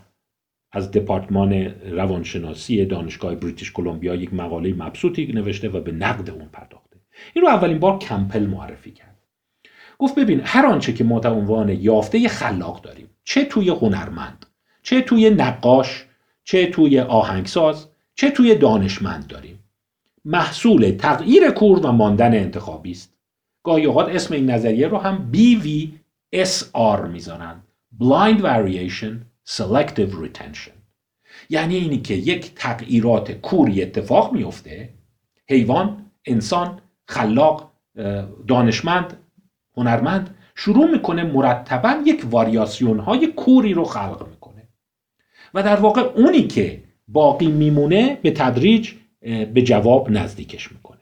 از دپارتمان روانشناسی دانشگاه بریتیش کلمبیا یک مقاله مبسوطی نوشته و به نقد اون پرداخته. این رو اولین بار کمپل معرفی کرد. گفت ببین هر آنچه که ما عنوان یافته خلاق داریم چه توی هنرمند چه توی نقاش چه توی آهنگساز چه توی دانشمند داریم. محصول تغییر کور و ماندن انتخابی است. گاهی اوقات اسم این نظریه رو هم BVSR می‌زنن Blind Variation Selective Retention. یعنی اینی که یک تغییرات کوری اتفاق میفته حیوان انسان خلاق دانشمند هنرمند شروع می‌کنه مرتبا یک واریاسیون های کوری رو خلق و در واقع اونی که باقی میمونه به تدریج به جواب نزدیکش می‌کنه.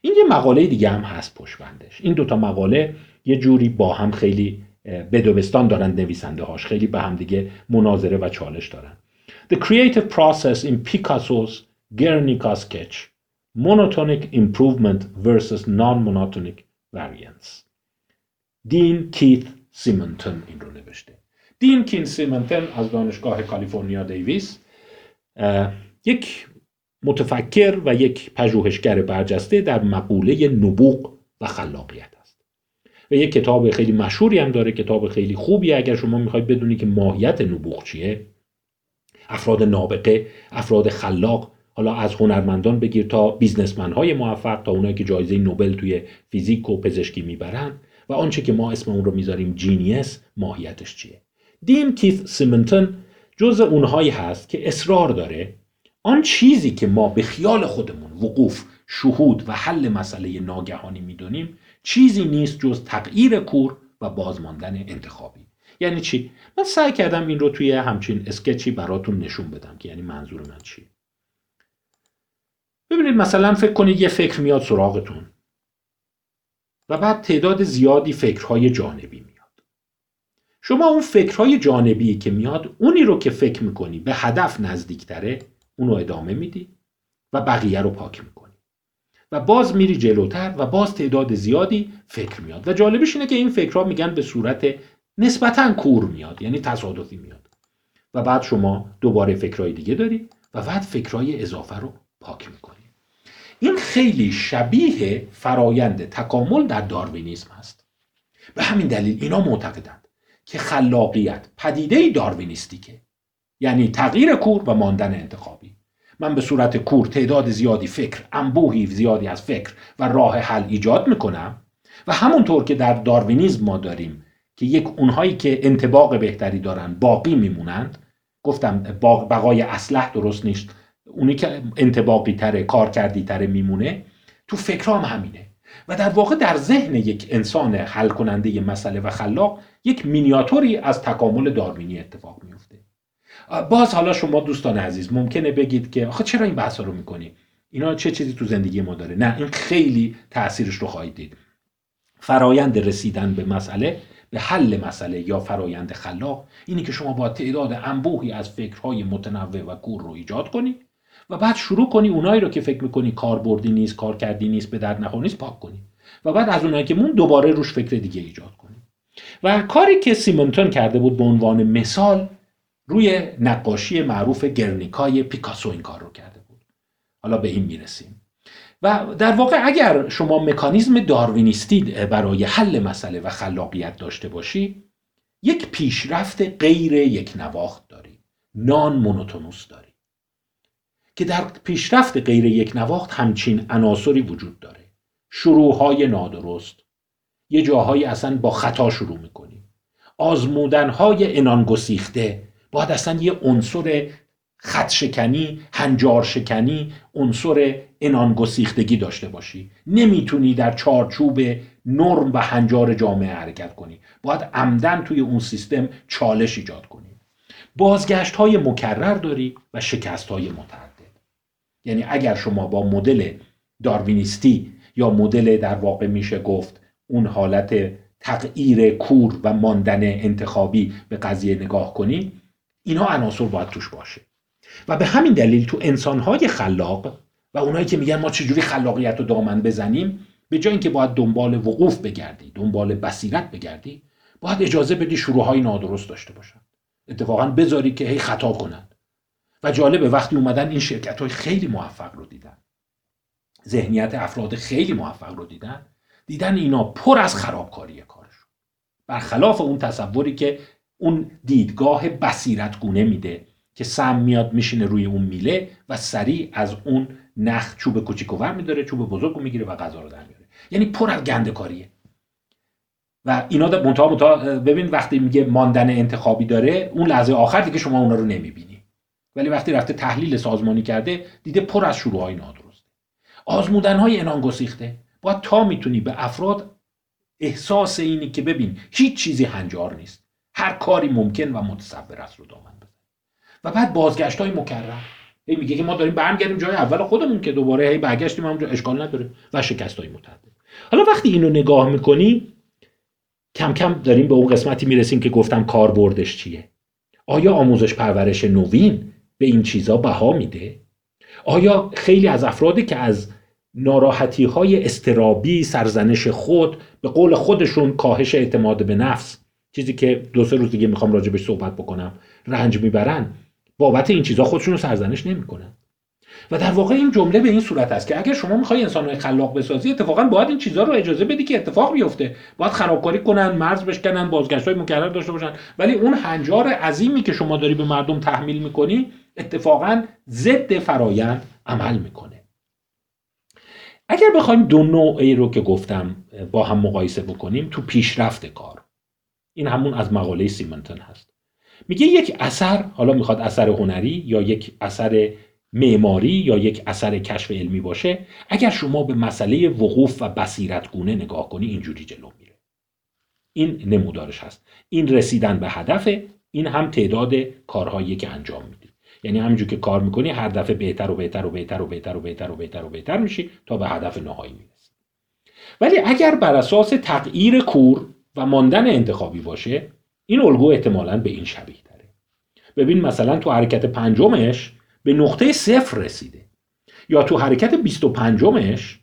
این یه مقاله دیگه هم هست پشت این دوتا مقاله یه جوری با هم خیلی بدوبستان دارن نویسنده هاش خیلی به هم دیگه مناظره و چالش دارن. The creative process in Picasso's Guernica sketch Monotonic improvement versus non-monotonic variance. دین کیت سیمنتون این رو نوشته. دین کیت سیمنتون از دانشگاه کالیفرنیا دیویس یک متفکر و یک پژوهشگر برجسته در مقوله نبوغ و خلاقیت است. و یک کتاب خیلی مشهوری هم داره کتاب خیلی خوبی. اگر شما می‌خواید بدونی که ماهیت نبوغ چیه افراد نابغه افراد خلاق حالا از هنرمندان بگیر تا بیزنسمن های موفق تا اونایی که جایزه نوبل توی فیزیک و پزشکی می‌برن. و آنچه که ما اسم اون رو می‌ذاریم جینیس ماهیتش چیه؟ دین کیث سیمنتون جز اونهایی هست که اصرار داره. آن چیزی که ما به خیال خودمون وقوف شهود و حل مسئله ناگهانی می‌دونیم چیزی نیست جز تغییر کور و بازماندن انتخابی. یعنی چی؟ من سعی کردم این رو توی همچین اسکچی براتون نشون بدم که یعنی منظور من چی. ببینید مثلا فکر کنید یه فکر میاد سراغتون و بعد تعداد زیادی فکرهای جانبی شما اون فکرهای جانبی که میاد اونی رو که فکر می‌کنی به هدف نزدیکتره اونو ادامه میدی و بقیه رو پاک می‌کنی. و باز میری جلوتر و باز تعداد زیادی فکر میاد. و جالبش اینه که این فکرها میگن به صورت نسبتا کور میاد یعنی تصادفی میاد. و بعد شما دوباره فکرهای دیگه داری و بعد فکرهای اضافه رو پاک می‌کنی. این خیلی شبیه فرایند تکامل در داروینیسم هست. به همین دلیل اینا معتقدند که خلاقیت پدیده داروینیستیکه یعنی تغییر کور و ماندن انتخابی. من به صورت کور تعداد زیادی فکر انبوهی زیادی از فکر و راه حل ایجاد می‌کنم و همونطور که در داروینیزم ما داریم که یک اونهایی که انتباق بهتری دارن باقی میمونند گفتم بقای اسلح درست نیست اونی که انتباقی تره کار کردی تره میمونه تو فکرام همینه. در واقع در ذهن یک انسان حل کننده مسئله و خلاق یک مینیاتوری از تکامل داروینی اتفاق میفته باز حالا شما دوستان عزیز ممکنه بگید که آخه چرا این بحثا رو می‌کنی؟ اینا چه چیزی تو زندگی ما داره؟ نه این خیلی تاثیرش رو خواهید دید. فرایند رسیدن به مسئله به حل مسئله یا فرایند خلاق اینه که شما با تعداد انبوهی از فکرهای متنوع و کور رو ایجاد کنی و بعد شروع کنی اونایی رو که فکر می‌کنی کاربردی نیست کار کردی نیست به درد نخور نیست پاک کنی. و بعد از اونایی که مون دوباره روش فکر دیگه ایجاد کنی و کاری که سیمونتون کرده بود به عنوان مثال روی نقاشی معروف گرنیکای پیکاسو این کار رو کرده بود. حالا به این می‌رسیم. و در واقع اگر شما مکانیزم داروینیستی برای حل مسئله و خلاقیت داشته باشی یک پیشرفت غیر یک نواخت داری. نان مونوتونوس داری. که در پیشرفت غیر یک نواخت همچین عناصری وجود داره. شروعهای نادرست. یه جاهایی اصلا با خطا شروع می‌کنی آزمودنهای انان گسیخته باید اصلا یه عنصر خط شکنی هنجار شکنی عنصر انان گسیختگی داشته باشی. نمی‌تونی در چارچوب نرم و هنجار جامعه حرکت کنی. باید عمدن توی اون سیستم چالش ایجاد کنی. بازگشت های مکرر داری و شکست های متعدد. یعنی اگر شما با مدل داروینیستی یا مدل در واقع میشه گفت اون حالت تغییر کور و ماندن انتخابی به قضیه نگاه کنی اینا عناصر باید توش باشه. و به همین دلیل تو انسانهای خلاق و اونایی که میگن ما چجوری خلاقیت رو دامن بزنیم به جای اینکه باید دنبال وقوف بگردی دنبال بصیرت بگردی باید اجازه بدی شروعهای نادرست داشته باشن. اتفاقا بذاری که هی خطا کنن. و جالبه وقتی اومدن این شرکت های خیلی موفق رو دیدن. ذهنیت افراد خیلی موفق رو دیدن دیدن اینا پر از خرابکاری کارشون. برخلاف اون تصوری که اون دیدگاه بصیرت گونه میده که سم میاد میشینه روی اون میله و سریع از اون نخ چوب کوچیک ور میداره چوب بزرگ رو می‌گیره و غذا رو در میاره. یعنی پر از گنده کاریه و اینا منتها منتها ببین وقتی میگه ماندن انتخابی داره اون لحظه آخر دیگه شما اونا رو نمی‌بینی. ولی وقتی رفته تحلیل سازمانی کرده دیده پر از شروع های نادرسته آزمودن های انان گسیخته باید تا می‌تونی به افراد احساس اینی که ببین هیچ چیزی هنجار نیست. هر کاری ممکن و متصور است رو دامن بزن و بعد بازگشت های مکرر. هی میگه که ما داریم برمیگردیم جای اول خودمون که دوباره هی برگشتیم همونجا اشکال نداره. و شکست های متعدد. حالا وقتی اینو نگاه می‌کنی کم کم داریم به اون قسمتی می‌رسیم که گفتم کاربردش چیه؟ آیا آموزش پرورش نوین به این چیزا بها میده؟ آیا خیلی از افرادی که از ناراحتی های استرابی سرزنش خود به قول خودشون کاهش اعتماد به نفس چیزی که دو سه روز دیگه می‌خوام راجبش صحبت بکنم رنج می‌برن بابت این چیزها خودشون رو سرزنش نمی‌کنن؟ و در واقع این جمله به این صورت است که اگر شما می‌خوای انسان خلاق بسازی اتفاقا باید این چیزها رو اجازه بدی که اتفاق بیفته. باید خرابکاری کنن مرز بشکنن بازگشت های مکرر داشته باشن. ولی اون هنجار عظیمی که شما داری به مردم تحمیل می‌کنی اتفاقا ضد فرایند عمل می‌کنه. اگر بخوایم دو نوعی رو که گفتم با هم مقایسه بکنیم تو پیشرفت کار. این همون از مقاله سیمنتون هست. میگه یک اثر حالا می‌خواد اثر هنری یا یک اثر معماری یا یک اثر کشف علمی باشه اگر شما به مسئله وقوف و بصیرت گونه نگاه کنی اینجوری جلو میره. این نمودارش هست. این رسیدن به هدف این هم تعداد کارهایی که انجام میدی یعنی همینجور که کار می‌کنی هر دفعه بهتر و بهتر و بهتر و بهتر و بهتر و بهتر و بهتر میشی تا به هدف نهایی می‌رسی. ولی اگر بر اساس تغییر کور و ماندن انتخابی باشه این الگو احتمالا به این شبیه داره ببین مثلا تو حرکت پنجمش به نقطه صفر رسیده. یا تو حرکت 25 مش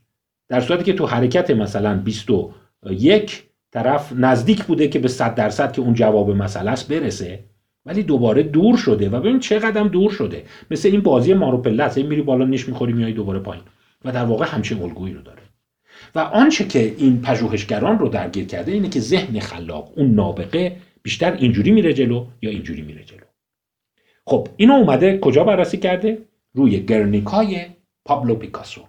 در صورتی که تو حرکت مثلا 21 طرف نزدیک بوده که به 100 درصد که اون جواب مسئله است برسه ولی دوباره دور شده و ببین چه قدم دور شده. مثل این بازی مارو پله است میری بالا نیش می‌خوری میای دوباره پایین. و در واقع همچین الگویی رو داره. و آنچه که این پژوهشگران رو درگیر کرده اینه که ذهن خلاق اون نابغه بیشتر اینجوری میره جلو یا اینجوری میره جلو. خب اینو اومده کجا بررسی کرده؟ روی گرنیکای پابلو پیکاسو.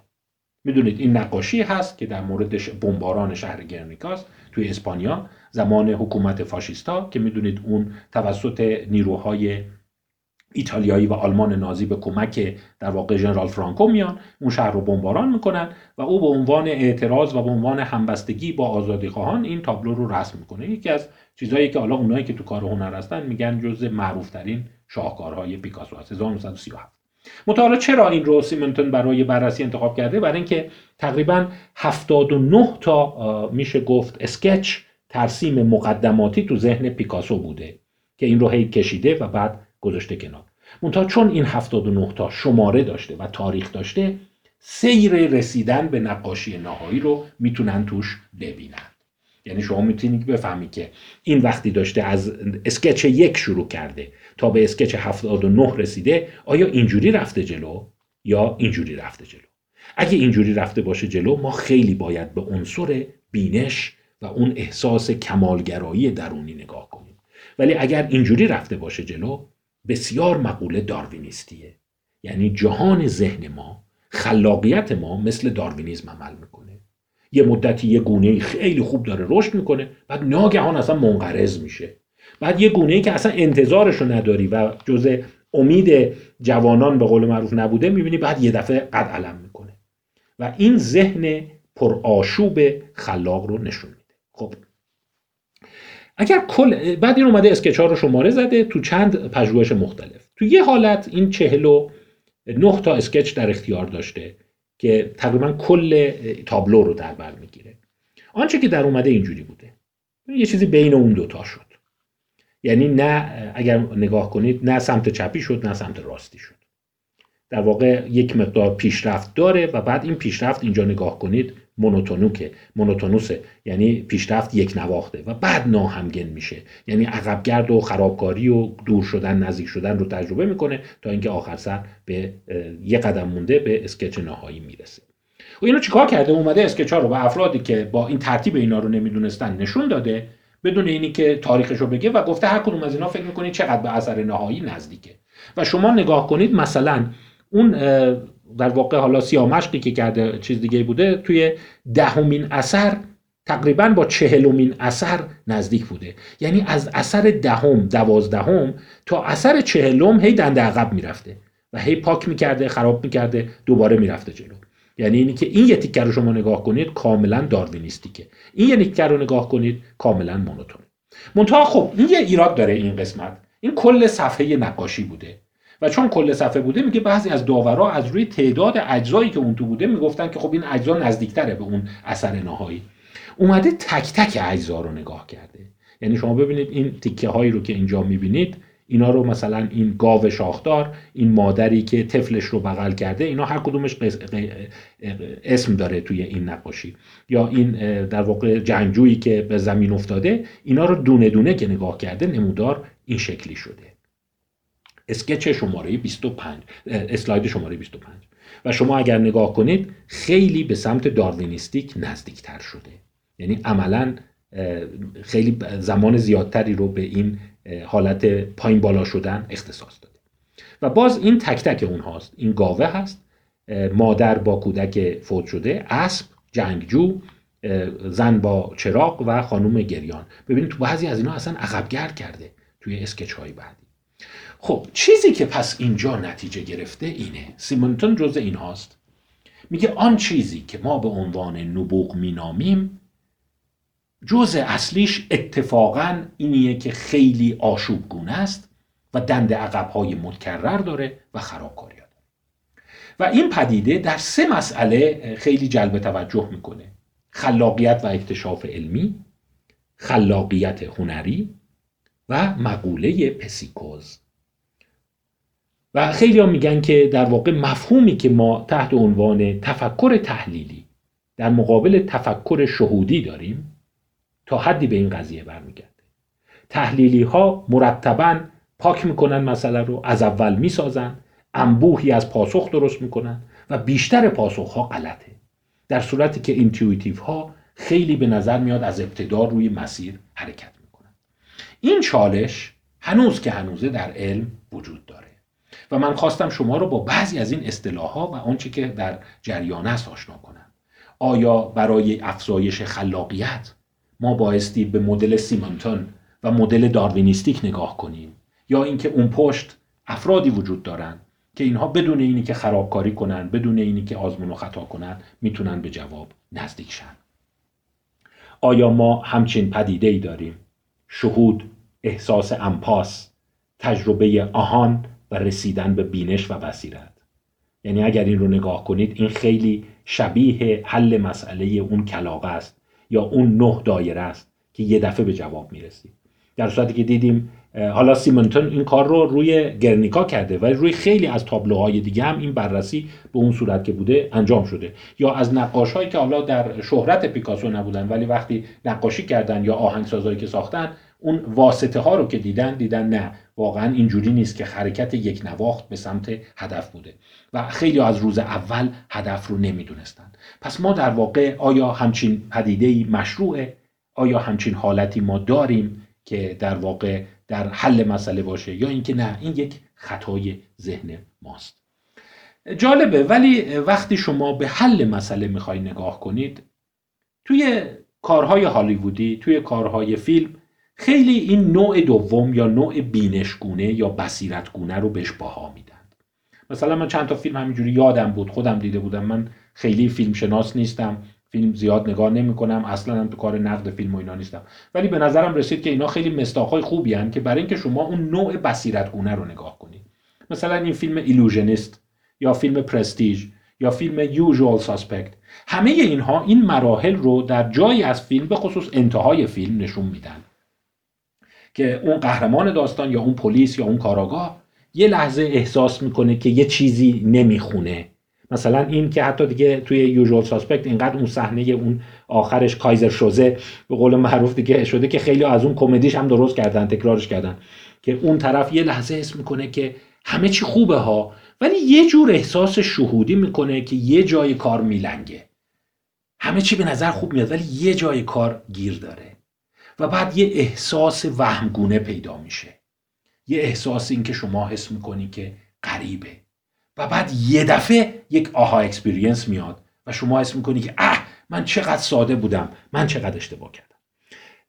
می‌دونید این نقاشی هست که در مورد بمباران شهر گرنیکاست توی اسپانیا. زمان حکومت فاشیستا که می‌دونید اون توسط نیروهای ایتالیایی و آلمان نازی به کمک در واقع ژنرال فرانکو میان اون شهر رو بمباران می‌کنن و او به عنوان اعتراض و به عنوان همبستگی با آزادی خواهان این تابلو رو رسم می‌کنه. یکی از چیزهایی که حالا اونایی که تو کار هنر هستن میگن جز معروفترین شاهکارهای پیکاسو هست 1937 مطالعه چرا این رو سیمنتون برای بررسی انتخاب کرده؟ برای اینکه تقریبا 79 تا میشه گفت اسکچ ترسیم مقدماتی تو ذهن پیکاسو بوده که این رو هی کشیده و بعد گذاشته کنار. منتها چون این 79 تا شماره داشته و تاریخ داشته سیر رسیدن به نقاشی نهایی رو می‌تونن توش ببینن. یعنی شما می‌تونید بفهمی که این وقتی داشته از اسکچ یک شروع کرده تا به اسکچ 79 رسیده آیا اینجوری رفته جلو یا اینجوری رفته جلو؟ اگه اینجوری رفته باشه جلو ما خیلی باید به عنصر بینش و اون احساس کمالگرایی درونی نگاه کنیم. ولی اگر اینجوری رفته باشه جلو بسیار مقوله داروینیستیه. یعنی جهان ذهن ما خلاقیت ما مثل داروینیزم عمل می‌کنه. یه مدتی یه گونه خیلی خوب داره رشد می‌کنه بعد ناگهان اصلا منقرض میشه. بعد یه گونه که اصلا انتظارش نداری و جز امید جوانان به قول معروف نبوده می‌بینی بعد یه دفعه قد علم می‌کنه. و این ذهن پرآشوب خلاق رو نشون خب اگر کل بعد این اومده اسکچ ها رو شماره زده تو چند پژوهش مختلف. تو یه حالت این چهل و نه تا اسکچ در اختیار داشته که تقریبا کل تابلو رو در بر می‌گیره. آنچه که در اومده اینجوری بوده. یه چیزی بین اون دوتا شد. یعنی نه اگر نگاه کنید نه سمت چپی شد نه سمت راستی شد. در واقع یک مقدار پیشرفت داره و بعد این پیشرفت اینجا نگاه کنید مونوتونوکه مونوتونوسه یعنی پیشرفت یک نواخته و بعد ناهمگن میشه. یعنی عقبگرد و خرابکاری و دور شدن نزدیک شدن رو تجربه می‌کنه تا اینکه آخر سر به یه قدم مونده به اسکچ نهایی می‌رسه. و اینو چیکار کرده؟ اومده اسکچ ها رو به افرادی که با این ترتیب اینا رو نمی‌دونستن نشون داده بدون اینی که تاریخش رو بگه و گفته هر کدوم از اینا فکر می‌کنید چقدر به اثر نهایی نزدیکه. و شما نگاه کنید مثلا اون در واقع حالا سیامشقی که کرده چیز دیگه بوده توی دهمین اثر تقریبا با چهلمین اثر نزدیک بوده. یعنی از اثر دهم دوازدهم تا اثر چهلم هی دنده عقب می‌رفته و هی پاک می‌کرده خراب می‌کرده دوباره می‌رفته جلو. یعنی اینی که این یه تیکر رو شما نگاه کنید کاملا داروینیستیکه. این یه تیکر رو نگاه کنید کاملا مونوتون. منتها خب این یه ایراد داره این قسمت. این کل صفحه نقاشی بوده. و چون کل صفحه بوده میگه بعضی از داورا از روی تعداد اجزایی که اون تو بوده می‌گفتن که خب این اجزا نزدیکتره به اون اثر نهایی. اومده تک تک اجزا رو نگاه کرده. یعنی شما ببینید این تیکه هایی رو که اینجا می‌بینید اینا رو مثلا این گاو شاخدار این مادری که طفلش رو بغل کرده اینا هر کدومش اسم داره توی این نقاشی. یا این در واقع جنگجویی که به زمین افتاده اینا رو دونه دونه که نگاه کرده نمودار این شکلی شده. اسکچ شماره 25 اسلاید شماره 25 و شما اگر نگاه کنید خیلی به سمت داروینیستیک نزدیکتر شده. یعنی عملا خیلی زمان زیادتری رو به این حالت پایین بالا شدن اختصاص داده. و باز این تک تک اون هاست. این گاوه هست. مادر با کودک فوت شده. اسب جنگجو زن با چراغ و خانوم گریان. ببینید تو بعضی از اینا اصلا عقبگرد کرده توی اسکچ های بعدی خب چیزی که پس اینجا نتیجه گرفته اینه. سیمونتون جز این هاست میگه آن چیزی که ما به عنوان نبوغ مینامیم جز اصلیش اتفاقا اینیه که خیلی آشوب گونه است و دند های متکرر داره و خرابکاری داره. و این پدیده در سه مسئله خیلی جلب توجه می‌کنه. خلاقیت و اکتشاف علمی خلاقیت هنری و مقوله پسیکوز. و خیلی ها میگن که در واقع مفهومی که ما تحت عنوان تفکر تحلیلی در مقابل تفکر شهودی داریم تا حدی به این قضیه برمیگرده. تحلیلی ها مرتبا پاک می‌کنن مسئله رو از اول می‌سازن انبوهی از پاسخ درست می‌کنن و بیشتر پاسخ ها غلطه. در صورتی که intuitive ها خیلی به نظر میاد از ابتدا روی مسیر حرکت می‌کنن. این چالش هنوز که هنوزه در علم وجود داره. و من خواستم شما رو با بعضی از این اصطلاح و آنچه که در جریان است آشنا کنم. آیا برای افزایش خلاقیت ما بایستی به مدل سیمونتون و مدل داروینیستیک نگاه کنیم؟ یا اینکه اون پشت افرادی وجود دارن که اینها بدون اینی که خرابکاری کنن بدون اینی که آزمون و خطا کنن می‌تونن به جواب نزدیک شن؟ آیا ما همچین پدیده ای داریم؟ شهود احساس انپاس تجربه آهان و رسیدن به بینش و بصیرت یعنی اگر این رو نگاه کنید این خیلی شبیه حل مسئله اون کلاقه است یا اون نه دایره است که یه دفعه به جواب می‌رسید در صورتی که دیدیم حالا سیمونتون این کار رو روی گرنیکا کرده و روی خیلی از تابلوهای دیگه هم این بررسی به اون صورت که بوده انجام شده. یا از نقاش هایی که حالا در شهرت پیکاسو نبودن ولی وقتی نقاشی کردن یا آهنگسازهایی که ساختن اون واسطه ها رو که دیدن دیدن نه. واقعا اینجوری نیست که حرکت یک نواخت به سمت هدف بوده. و خیلی از روز اول هدف رو نمی‌دونستن. پس ما در واقع آیا همچین پدیده مشروعه؟ آیا همچین حالتی ما داریم که در واقع در حل مسئله باشه یا اینکه نه؟ این یک خطای ذهن ماست. جالبه. ولی وقتی شما به حل مسئله می‌خوای نگاه کنید توی کارهای هالیوودی توی کارهای فیلم خیلی این نوع دوم یا نوع بینشگونه یا بصیرتگونه رو بهش باها میدن. مثلا من چند تا فیلم همینجوری یادم بود خودم دیده بودم. من خیلی فیلم شناس نیستم فیلم زیاد نگاه نمی کنم اصلا هم تو کار نقد فیلم و اینا نیستم. ولی به نظرم رسید که اینا خیلی مستاخهای خوبی هن که برای اینکه شما اون نوع بصیرتگونه رو نگاه کنید مثلا این فیلم ایلوژنیست یا فیلم پرستیژ یا فیلم یوزوال ساسپکت همه اینها این مراحل رو در جایی از فیلم به خصوص انتهای فیلم نشون میدن. که اون قهرمان داستان یا اون پلیس یا اون کاراگاه یه لحظه احساس می‌کنه که یه چیزی نمی‌خونه. مثلا این که حتی دیگه توی یوزوال ساسپکت اینقدر اون صحنه اون آخرش کایزر شوزه به قول معروف دیگه شده که خیلی از اون کمدیش هم درست کردن تکرارش کردن. که اون طرف یه لحظه حس می‌کنه که همه چی خوبه ها ولی یه جور احساس شهودی می‌کنه که یه جای کار میلنگه. همه چی به نظر خوب میاد ولی یه جای کار گیر داره. و بعد یه احساس وهمگونه پیدا میشه. یه احساس این که شما حس می‌کنی که غریبه. و بعد یه دفعه یک aha experience میاد و شما حس می‌کنی که اه من چقدر ساده بودم. من چقدر اشتباه کردم.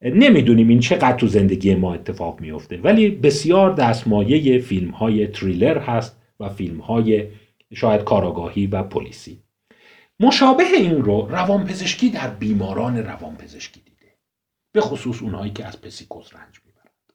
نمی‌دونیم این چقدر تو زندگی ما اتفاق میفته ولی بسیار دستمایه فیلم های تریلر هست و فیلم های شاید کاراگاهی و پلیسی. مشابه این رو روانپزشکی در بیماران روانپزشکی به خصوص اونهایی که از پسیکوز رنج می‌برند.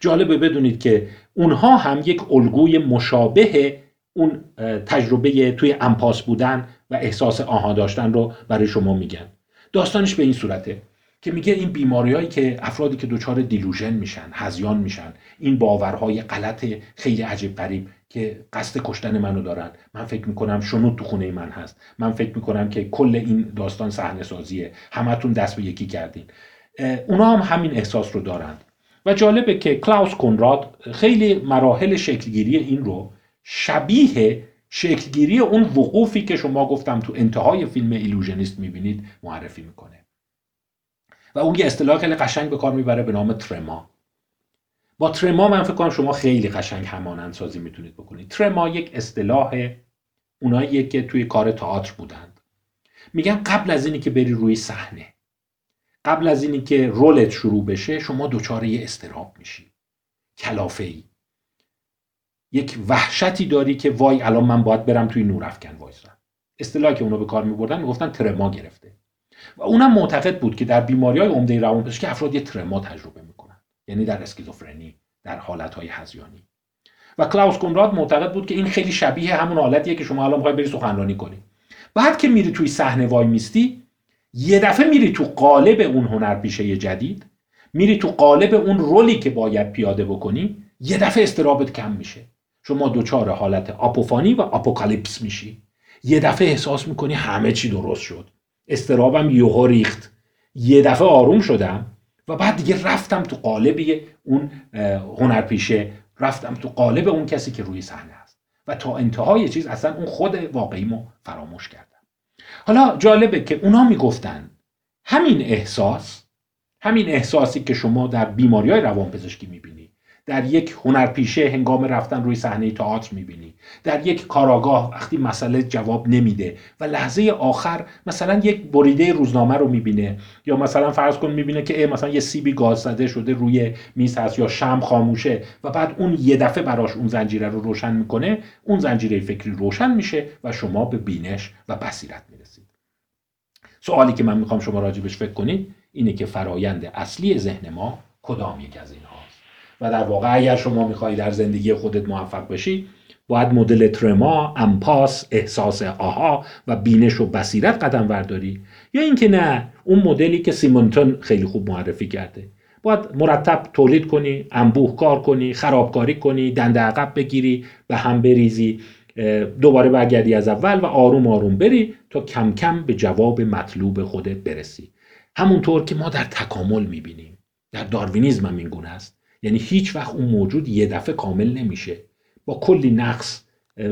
جالبه بدونید که اونها هم یک الگوی مشابه اون تجربه توی امپاس بودن و احساس آها داشتن رو برای شما میگن. داستانش به این صورته که میگه این بیماریهایی که افرادی که دچار دیلوژن میشن هزیان میشن این باورهای غلط خیلی عجیب غریب که قصد کشتن منو دارن. من فکر می‌کنم شنود تو خونه من هست. من فکر می‌کنم که کل این داستان صحنه سازیه همتون دست به یکی کردین. اونا هم همین احساس رو دارند. و جالبه که کلاوس کنراد خیلی مراحل شکلگیری این رو شبیه شکلگیری اون وقوفی که شما گفتم تو انتهای فیلم ایلوژنیست می‌بینید معرفی می‌کنه. و اون یه اصطلاح خیلی قشنگ به کار می‌بره به نام ترما. با ترما من فکر کنم شما خیلی قشنگ همانند سازی می‌تونید بکنید. ترما یک اصطلاح اونایی که توی کار تئاتر بودند. میگن قبل از اینی که بری روی صحنه. قبل از اینی که رولت شروع بشه شما دچار یه استراب میشی. کلافه ای یک وحشتی داری که وای الان من باید برم توی نورافکن وایسم. اصطلاحی که اونو به کار میبردن می‌گفتن ترما گرفته. و اونم معتقد بود که در بیماری های عمده روانپزشکی افراد یه ترما تجربه می‌کنن. یعنی در اسکیزوفرنی در حالت های هزیانی. و کلاوس کنراد معتقد بود که این خیلی شبیه همون حالتیه که شما الان می‌خوای بری سخنرانی کنی. بعد که میری توی صحنه وای میستی یه دفعه میری تو قالب اون هنرپیشه جدید میری تو قالب اون رولی که باید پیاده بکنی یه دفعه استرابت کم میشه. شما دوچار حالت آپوفانی و آپوکالیپس میشی یه دفعه احساس می‌کنی همه چی درست شد. استرابم یهو ریخت. یه دفعه آروم شدم و بعد دیگه رفتم تو قالب اون هنرپیشه رفتم تو قالب اون کسی که روی صحنه است. و تا انتهای چیز اصلا اون خود واقعیمو فراموش کردم. حالا جالبه که اونا می‌گفتن همین احساس همین احساسی که شما در بیماری های روانپزشکی می‌بینی در یک هنرپیشه هنگام رفتن روی صحنه تئاتر می‌بینی در یک کاراگاه وقتی مسئله جواب نمیده و لحظه آخر مثلا یک بریده روزنامه رو می‌بینه یا مثلا فرض کن می‌بینه که مثلا یه سیبی گاز زده شده روی میز هست یا شم خاموشه و بعد اون یه دفعه براش اون زنجیره رو روشن می‌کنه اون زنجیره فکری روشن میشه و شما به بینش و بصیرت می‌رسید سوالی که من می‌خوام شما راجبش فکر کنید اینه که فرایند اصلی ذهن ما کدام یک از این هاست و در واقع اگر شما می‌خوای در زندگی خودت موفق بشی باید مدل ترما، امپاس، احساس آها و بینش و بصیرت قدم برداری یا اینکه نه اون مدلی که سیمونتون خیلی خوب معرفی کرده. باید مرتب تولید کنی انبوه کار کنی خرابکاری کنی دنده عقب بگیری به هم بریزی. دوباره برگردی از اول و آروم آروم بری تا کم کم به جواب مطلوب خودت برسی. همونطور که ما در تکامل می‌بینیم. در داروینیزم هم این گونه است. یعنی هیچ وقت اون موجود یه دفعه کامل نمیشه. با کلی نقص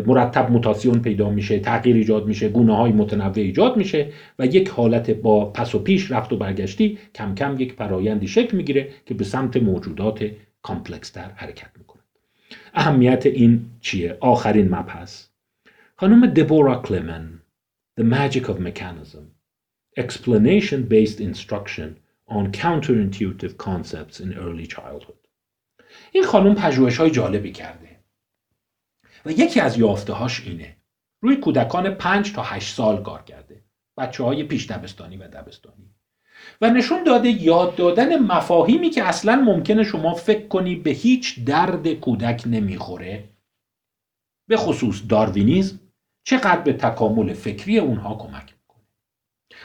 مرتب موتاسیون پیدا میشه تغییر ایجاد میشه گونه های متنوع ایجاد میشه و یک حالت با پس و پیش رفت و برگشتی کم کم یک فرایندی شکل می‌گیره که به سمت موجودات complex تر حرکت می‌کنه. اهمیت این چیه؟ آخرین مبحث. خانم دبورا کلمن The Magic of Mechanism. Explanation Based Instruction on Counterintuitive Concepts in Early Childhood. این خانم پژوهش های جالبی کرده. و یکی از یافته هاش اینه. روی کودکان پنج تا هشت سال کار کرده. بچه های پیش دبستانی و دبستانی. و نشون داده یاد دادن مفاهیمی که اصلا ممکنه شما فکر کنی به هیچ درد کودک نمی‌خوره. به خصوص داروینیزم چقدر به تکامل فکری اونها کمک می‌کنه.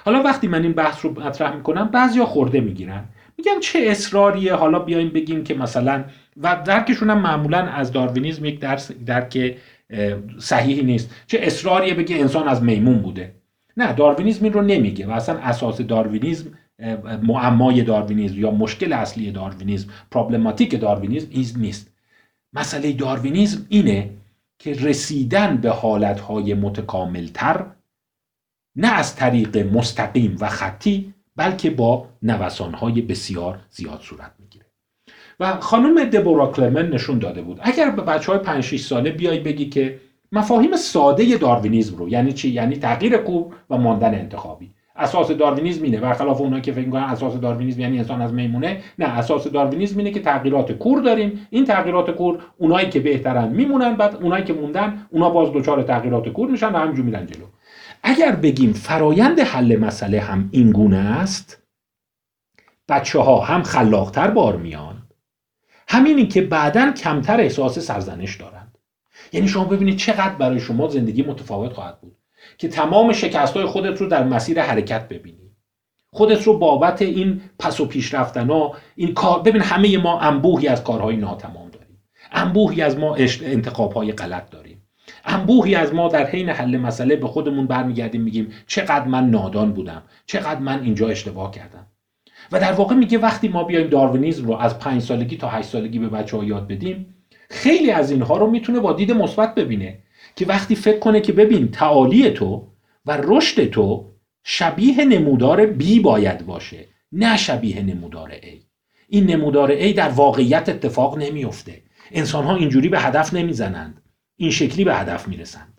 حالا وقتی من این بحث رو مطرح می‌کنم بعضیا خورده می‌گیرن. میگن چه اصراریه حالا بیایم بگیم که مثلا و درکشون هم معمولا از داروینیزم یک درس درک صحیحی نیست. چه اصراریه بگه انسان از میمون بوده. نه داروینیزم این رو نمیگه و اصلا اساس داروینیزم معمای داروینیزم یا مشکل اصلی داروینیزم پرابلماتیک داروینیزم ایز نیست. مسئله داروینیزم اینه که رسیدن به حالتهای متکاملتر نه از طریق مستقیم و خطی بلکه با نوسانهای بسیار زیاد صورت می‌گیره. و خانم دبورا کلمن نشون داده بود. اگر به بچه های 5 6 ساله بیای بگی که مفاهیم ساده داروینیزم رو یعنی چی؟ یعنی تغییر کور و ماندن انتخابی. اساس داروینیزم اینه. برخلاف اونایی که فکر می‌کنن اساس داروینیزم یعنی انسان از میمونه. نه اساس داروینیزم اینه که تغییرات کور داریم. این تغییرات کور اونایی که بهترن میمونن بعد اونایی که موندن اونا باز دچار تغییرات کور میشن و همینجوری میرن جلو. اگر بگیم فرایند حل مسئله هم این گونه است بچه ها هم خلاقتر بار میان. همینی که بعدا کمتر احساس سرزنش دارند یعنی شما ببینید چقدر برای شما زندگی متفاوت خواهد بود. که تمام شکست های خودت رو در مسیر حرکت ببینی. خودت رو بابت این پس و پیش رفتن ها این کار ببین همه ما انبوهی از کارهای ناتمام داریم. انبوهی از ما انتخاب های غلط داریم. انبوهی از ما در حین حل مسئله به خودمون برمیگردیم میگیم چقدر من نادان بودم چقدر من اینجا اشتباه کردم. و در واقع میگه وقتی ما بیایم داروینیزم رو از پنج سالگی تا هشت سالگی به بچه ها یاد بدیم خیلی از اینها رو می‌تونه با دید مثبت ببینه. که وقتی فکر کنه که ببین تعالی تو و رشد تو شبیه نمودار B باید باشه نه شبیه نمودار A. این نمودار A در واقعیت اتفاق نمیفته انسان ها اینجوری به هدف نمی‌زنند. این شکلی به هدف می‌رسند.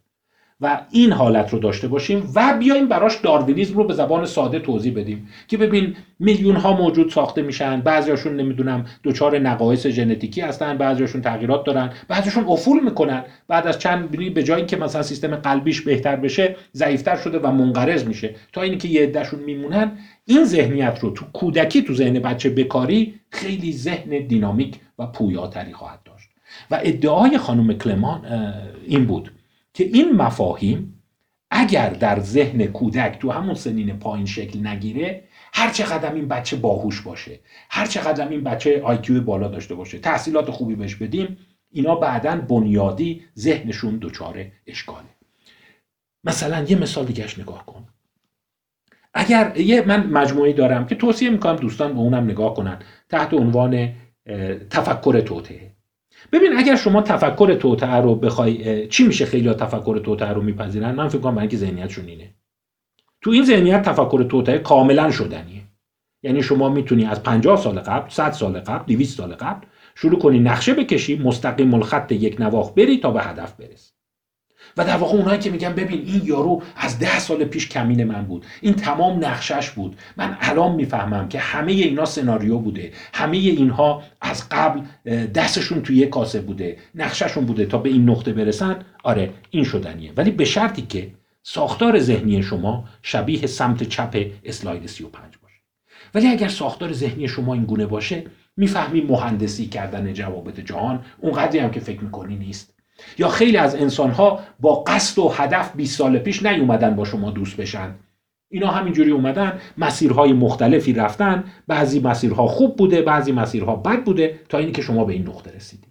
و این حالت رو داشته باشیم و بیایم براش داروینیزم رو به زبان ساده توضیح بدیم که ببین میلیون ها موجود ساخته میشن بعضیاشون نمی‌دونم دچار نقایص ژنتیکی هستن بعضیاشون تغییرات دارن بعضیاشون افول می‌کنن. بعد از چند به جای اینکه مثلا سیستم قلبیش بهتر بشه ضعیفتر شده و منقرض میشه. تا اینکه یه عدهشون میمونن این ذهنیت رو تو کودکی تو ذهن بچه بکاری خیلی ذهن دینامیک و پویاتری خواهد داشت. و ادعای خانم کلمان این بود. که این مفاهیم اگر در ذهن کودک تو همون سنین پایین شکل نگیره هر چقدر این بچه باهوش باشه هر چقدر این بچه آیکیو بالا داشته باشه تحصیلات خوبی بهش بدیم اینا بعدا بنیادی ذهنشون دچار اشکاله. مثلا یه مثال دیگهش نگاه کن. اگر یه من مجموعی دارم که توصیه می‌کنم دوستان به اونم نگاه کنن تحت عنوان تفکر توته ببین اگر شما تفکر توطعه رو بخوای چی میشه خیلی تفکر توطعه رو میپذیرن؟ من فکر کنم برای اینکه ذهنیتشون اینه. تو این ذهنیت تفکر توطعه کاملا شدنیه. یعنی شما می‌تونی از 50 سال قبل 100 سال قبل 200 سال قبل شروع کنی نقشه بکشی مستقیم الخط یک نواخ بری تا به هدف برسی. و در واقع اونایی که میگن ببین این یارو از ده سال پیش کمین من بود. این تمام نقشش بود. من الان می‌فهمم که همه اینا سناریو بوده. همه اینها از قبل دستشون توی یک کاسه بوده. نقششون بوده تا به این نقطه برسن. آره این شدنیه. ولی به شرطی که ساختار ذهنی شما شبیه سمت چپ اسلاید 35 باشه. ولی اگر ساختار ذهنی شما این گونه باشه می‌فهمی مهندسی کردن جوابت جهان اونقدری هم که فکر می‌کنی نیست. یا خیلی از انسان ها با قصد و هدف 20 سال پیش نیومدن با شما دوست بشن. اینا همینجوری اومدن مسیرهای مختلفی رفتن بعضی مسیرها خوب بوده بعضی مسیرها بد بوده تا اینکه شما به این نقطه رسیدید.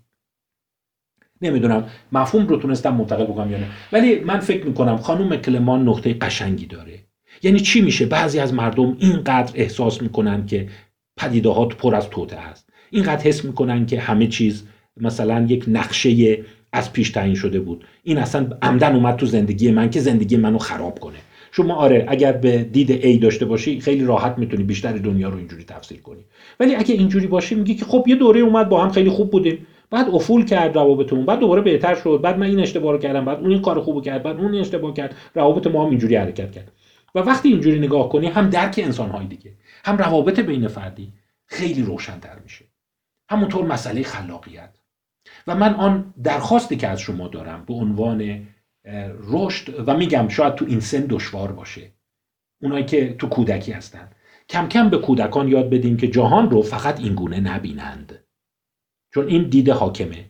نمی‌دونم مفهوم رو تونستم منتقل بکنم یا نه. ولی من فکر می‌کنم خانم کلمان نقطه قشنگی داره. یعنی چی میشه؟ بعضی از مردم اینقدر احساس می‌کنن که پدیده پر از توته هست اینقدر حس می‌کنن که همه چیز مثلا یک نقشه از پیش تعیین شده بود. این اصلا عمدن اومد تو زندگی من که زندگی منو خراب کنه. شما آره اگر به دید ای داشته باشی خیلی راحت می‌تونی بیشتر دنیا رو اینجوری تفسیر کنی. ولی اگه اینجوری باشی میگی که خب یه دوره اومد با هم خیلی خوب بودیم. بعد افول کرد روابطمون بعد دوباره بهتر شد. بعد من این اشتباه رو کردم بعد اون این کار خوبو کرد بعد اون اشتباه کرد. روابط ما هم اینجوری حرکت کرد. و وقتی اینجوری نگاه کنی هم درک انسان های دیگه هم روابط بین فردی خیلی روشنتر میشه. همونطور مسئله خلاقیت. و من آن درخواستی که از شما دارم به عنوان رشد و میگم شاید تو این سن دشوار باشه. اونایی که تو کودکی هستن. کم کم به کودکان یاد بدیم که جهان رو فقط این گونه نبینند. چون این دیده حاکمه.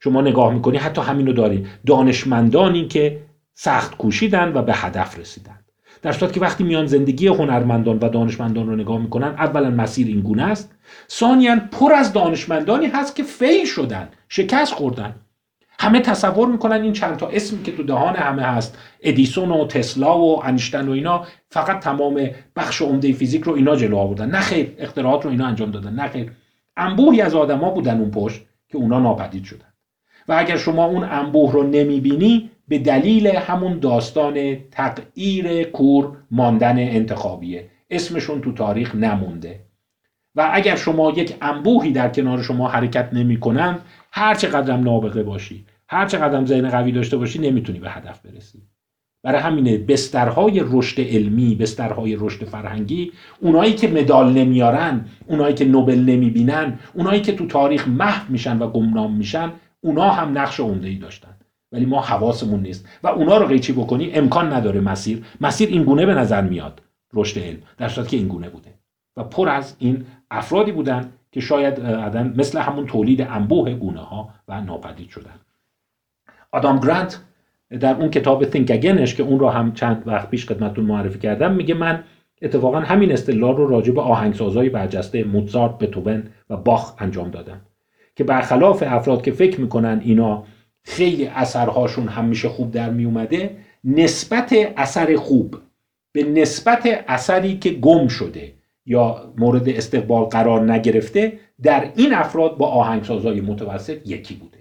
شما نگاه می‌کنی حتی همینو داریم دانشمندانی که سخت کوشیدن و به هدف رسیدن. در صورت که وقتی میان زندگی هنرمندان و دانشمندان رو نگاه می‌کنن اولا مسیر این گونه است. ثانیا پر از دانشمندانی هست که فیل شدن. شکست خوردن. همه تصور می‌کنن این چند تا اسمی که تو دهان همه هست. ادیسون و تسلا و انیشتن و اینا فقط تمام بخش عمده فیزیک رو اینا جلو آوردن. نه خیر اختراعات رو اینا انجام دادن. نه خیر. انبوهی از آدما بودن اون پشت که اونا ناپدید شدن. و اگر شما اون انبوه رو نمی‌بینی به دلیل همون داستان تغییر کور ماندن انتخابیه. اسمشون تو تاریخ نمونده. و اگر شما یک انبوهی در کنار شما حرکت نمی‌کنن هر چقدرم نابغه باشی هر چقدرم ذهن قوی داشته باشی نمی‌تونی به هدف برسی. برای همینه بسترهای رشد علمی بسترهای رشد فرهنگی اونایی که مدال نمیارن اونایی که نوبل نمی‌بینن اونایی که تو تاریخ محو میشن و گمنام میشن اونا هم نقش عمده ای داشتن. ولی ما حواسمون نیست. و اونا رو قیچی بکنی امکان نداره مسیر. مسیر این گونه به نظر میاد رشد علم. در که این گونه بوده. و پر از این افرادی بودن که شاید آدم مثل همون تولید انبوه گونه ها و ناپدید شدن. آدام گرانت در اون کتاب Think Againش که اون رو هم چند وقت پیش خدمتتون معرفی کردم میگه من اتفاقا همین استدلال رو راجع به آهنگسازهای برجسته موزارت، بتوون و باخ انجام دادم. که برخلاف افراد که فکر می‌کنن اینا خیلی اثرهاشون همیشه خوب در میومده نسبت اثر خوب به نسبت اثری که گم شده یا مورد استقبال قرار نگرفته در این افراد با آهنگسازهای متوسط یکی بوده.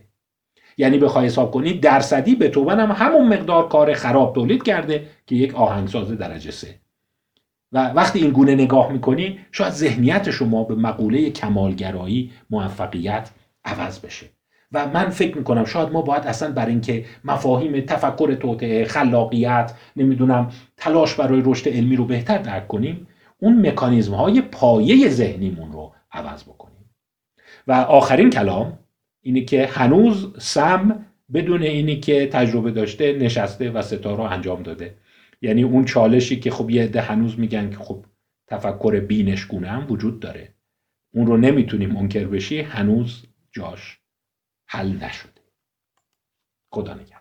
یعنی بخوای حساب کنید درصدی به تو هم همون مقدار کار خراب تولید کرده که یک آهنگساز درجه سه. و وقتی این گونه نگاه می‌کنی شاید ذهنیت شما به مقوله کمالگرایی موفقیت عوض بشه. و من فکر می‌کنم شاید ما باید اصلا بر اینکه مفاهیم تفکر توطعه خلاقیت نمی‌دونم تلاش برای رشد علمی رو بهتر درک کنیم اون مکانیزم های پایه ذهنیمون رو عوض بکنیم. و آخرین کلام اینه که هنوز سم بدون اینی که تجربه داشته نشسته و ستا رو انجام داده. یعنی اون چالشی که خب یه عده هنوز میگن که خب تفکر بینشگونه هم وجود داره. اون رو نمی‌تونیم منکر بشی هنوز جاش حل نشده. خدا نگهدار.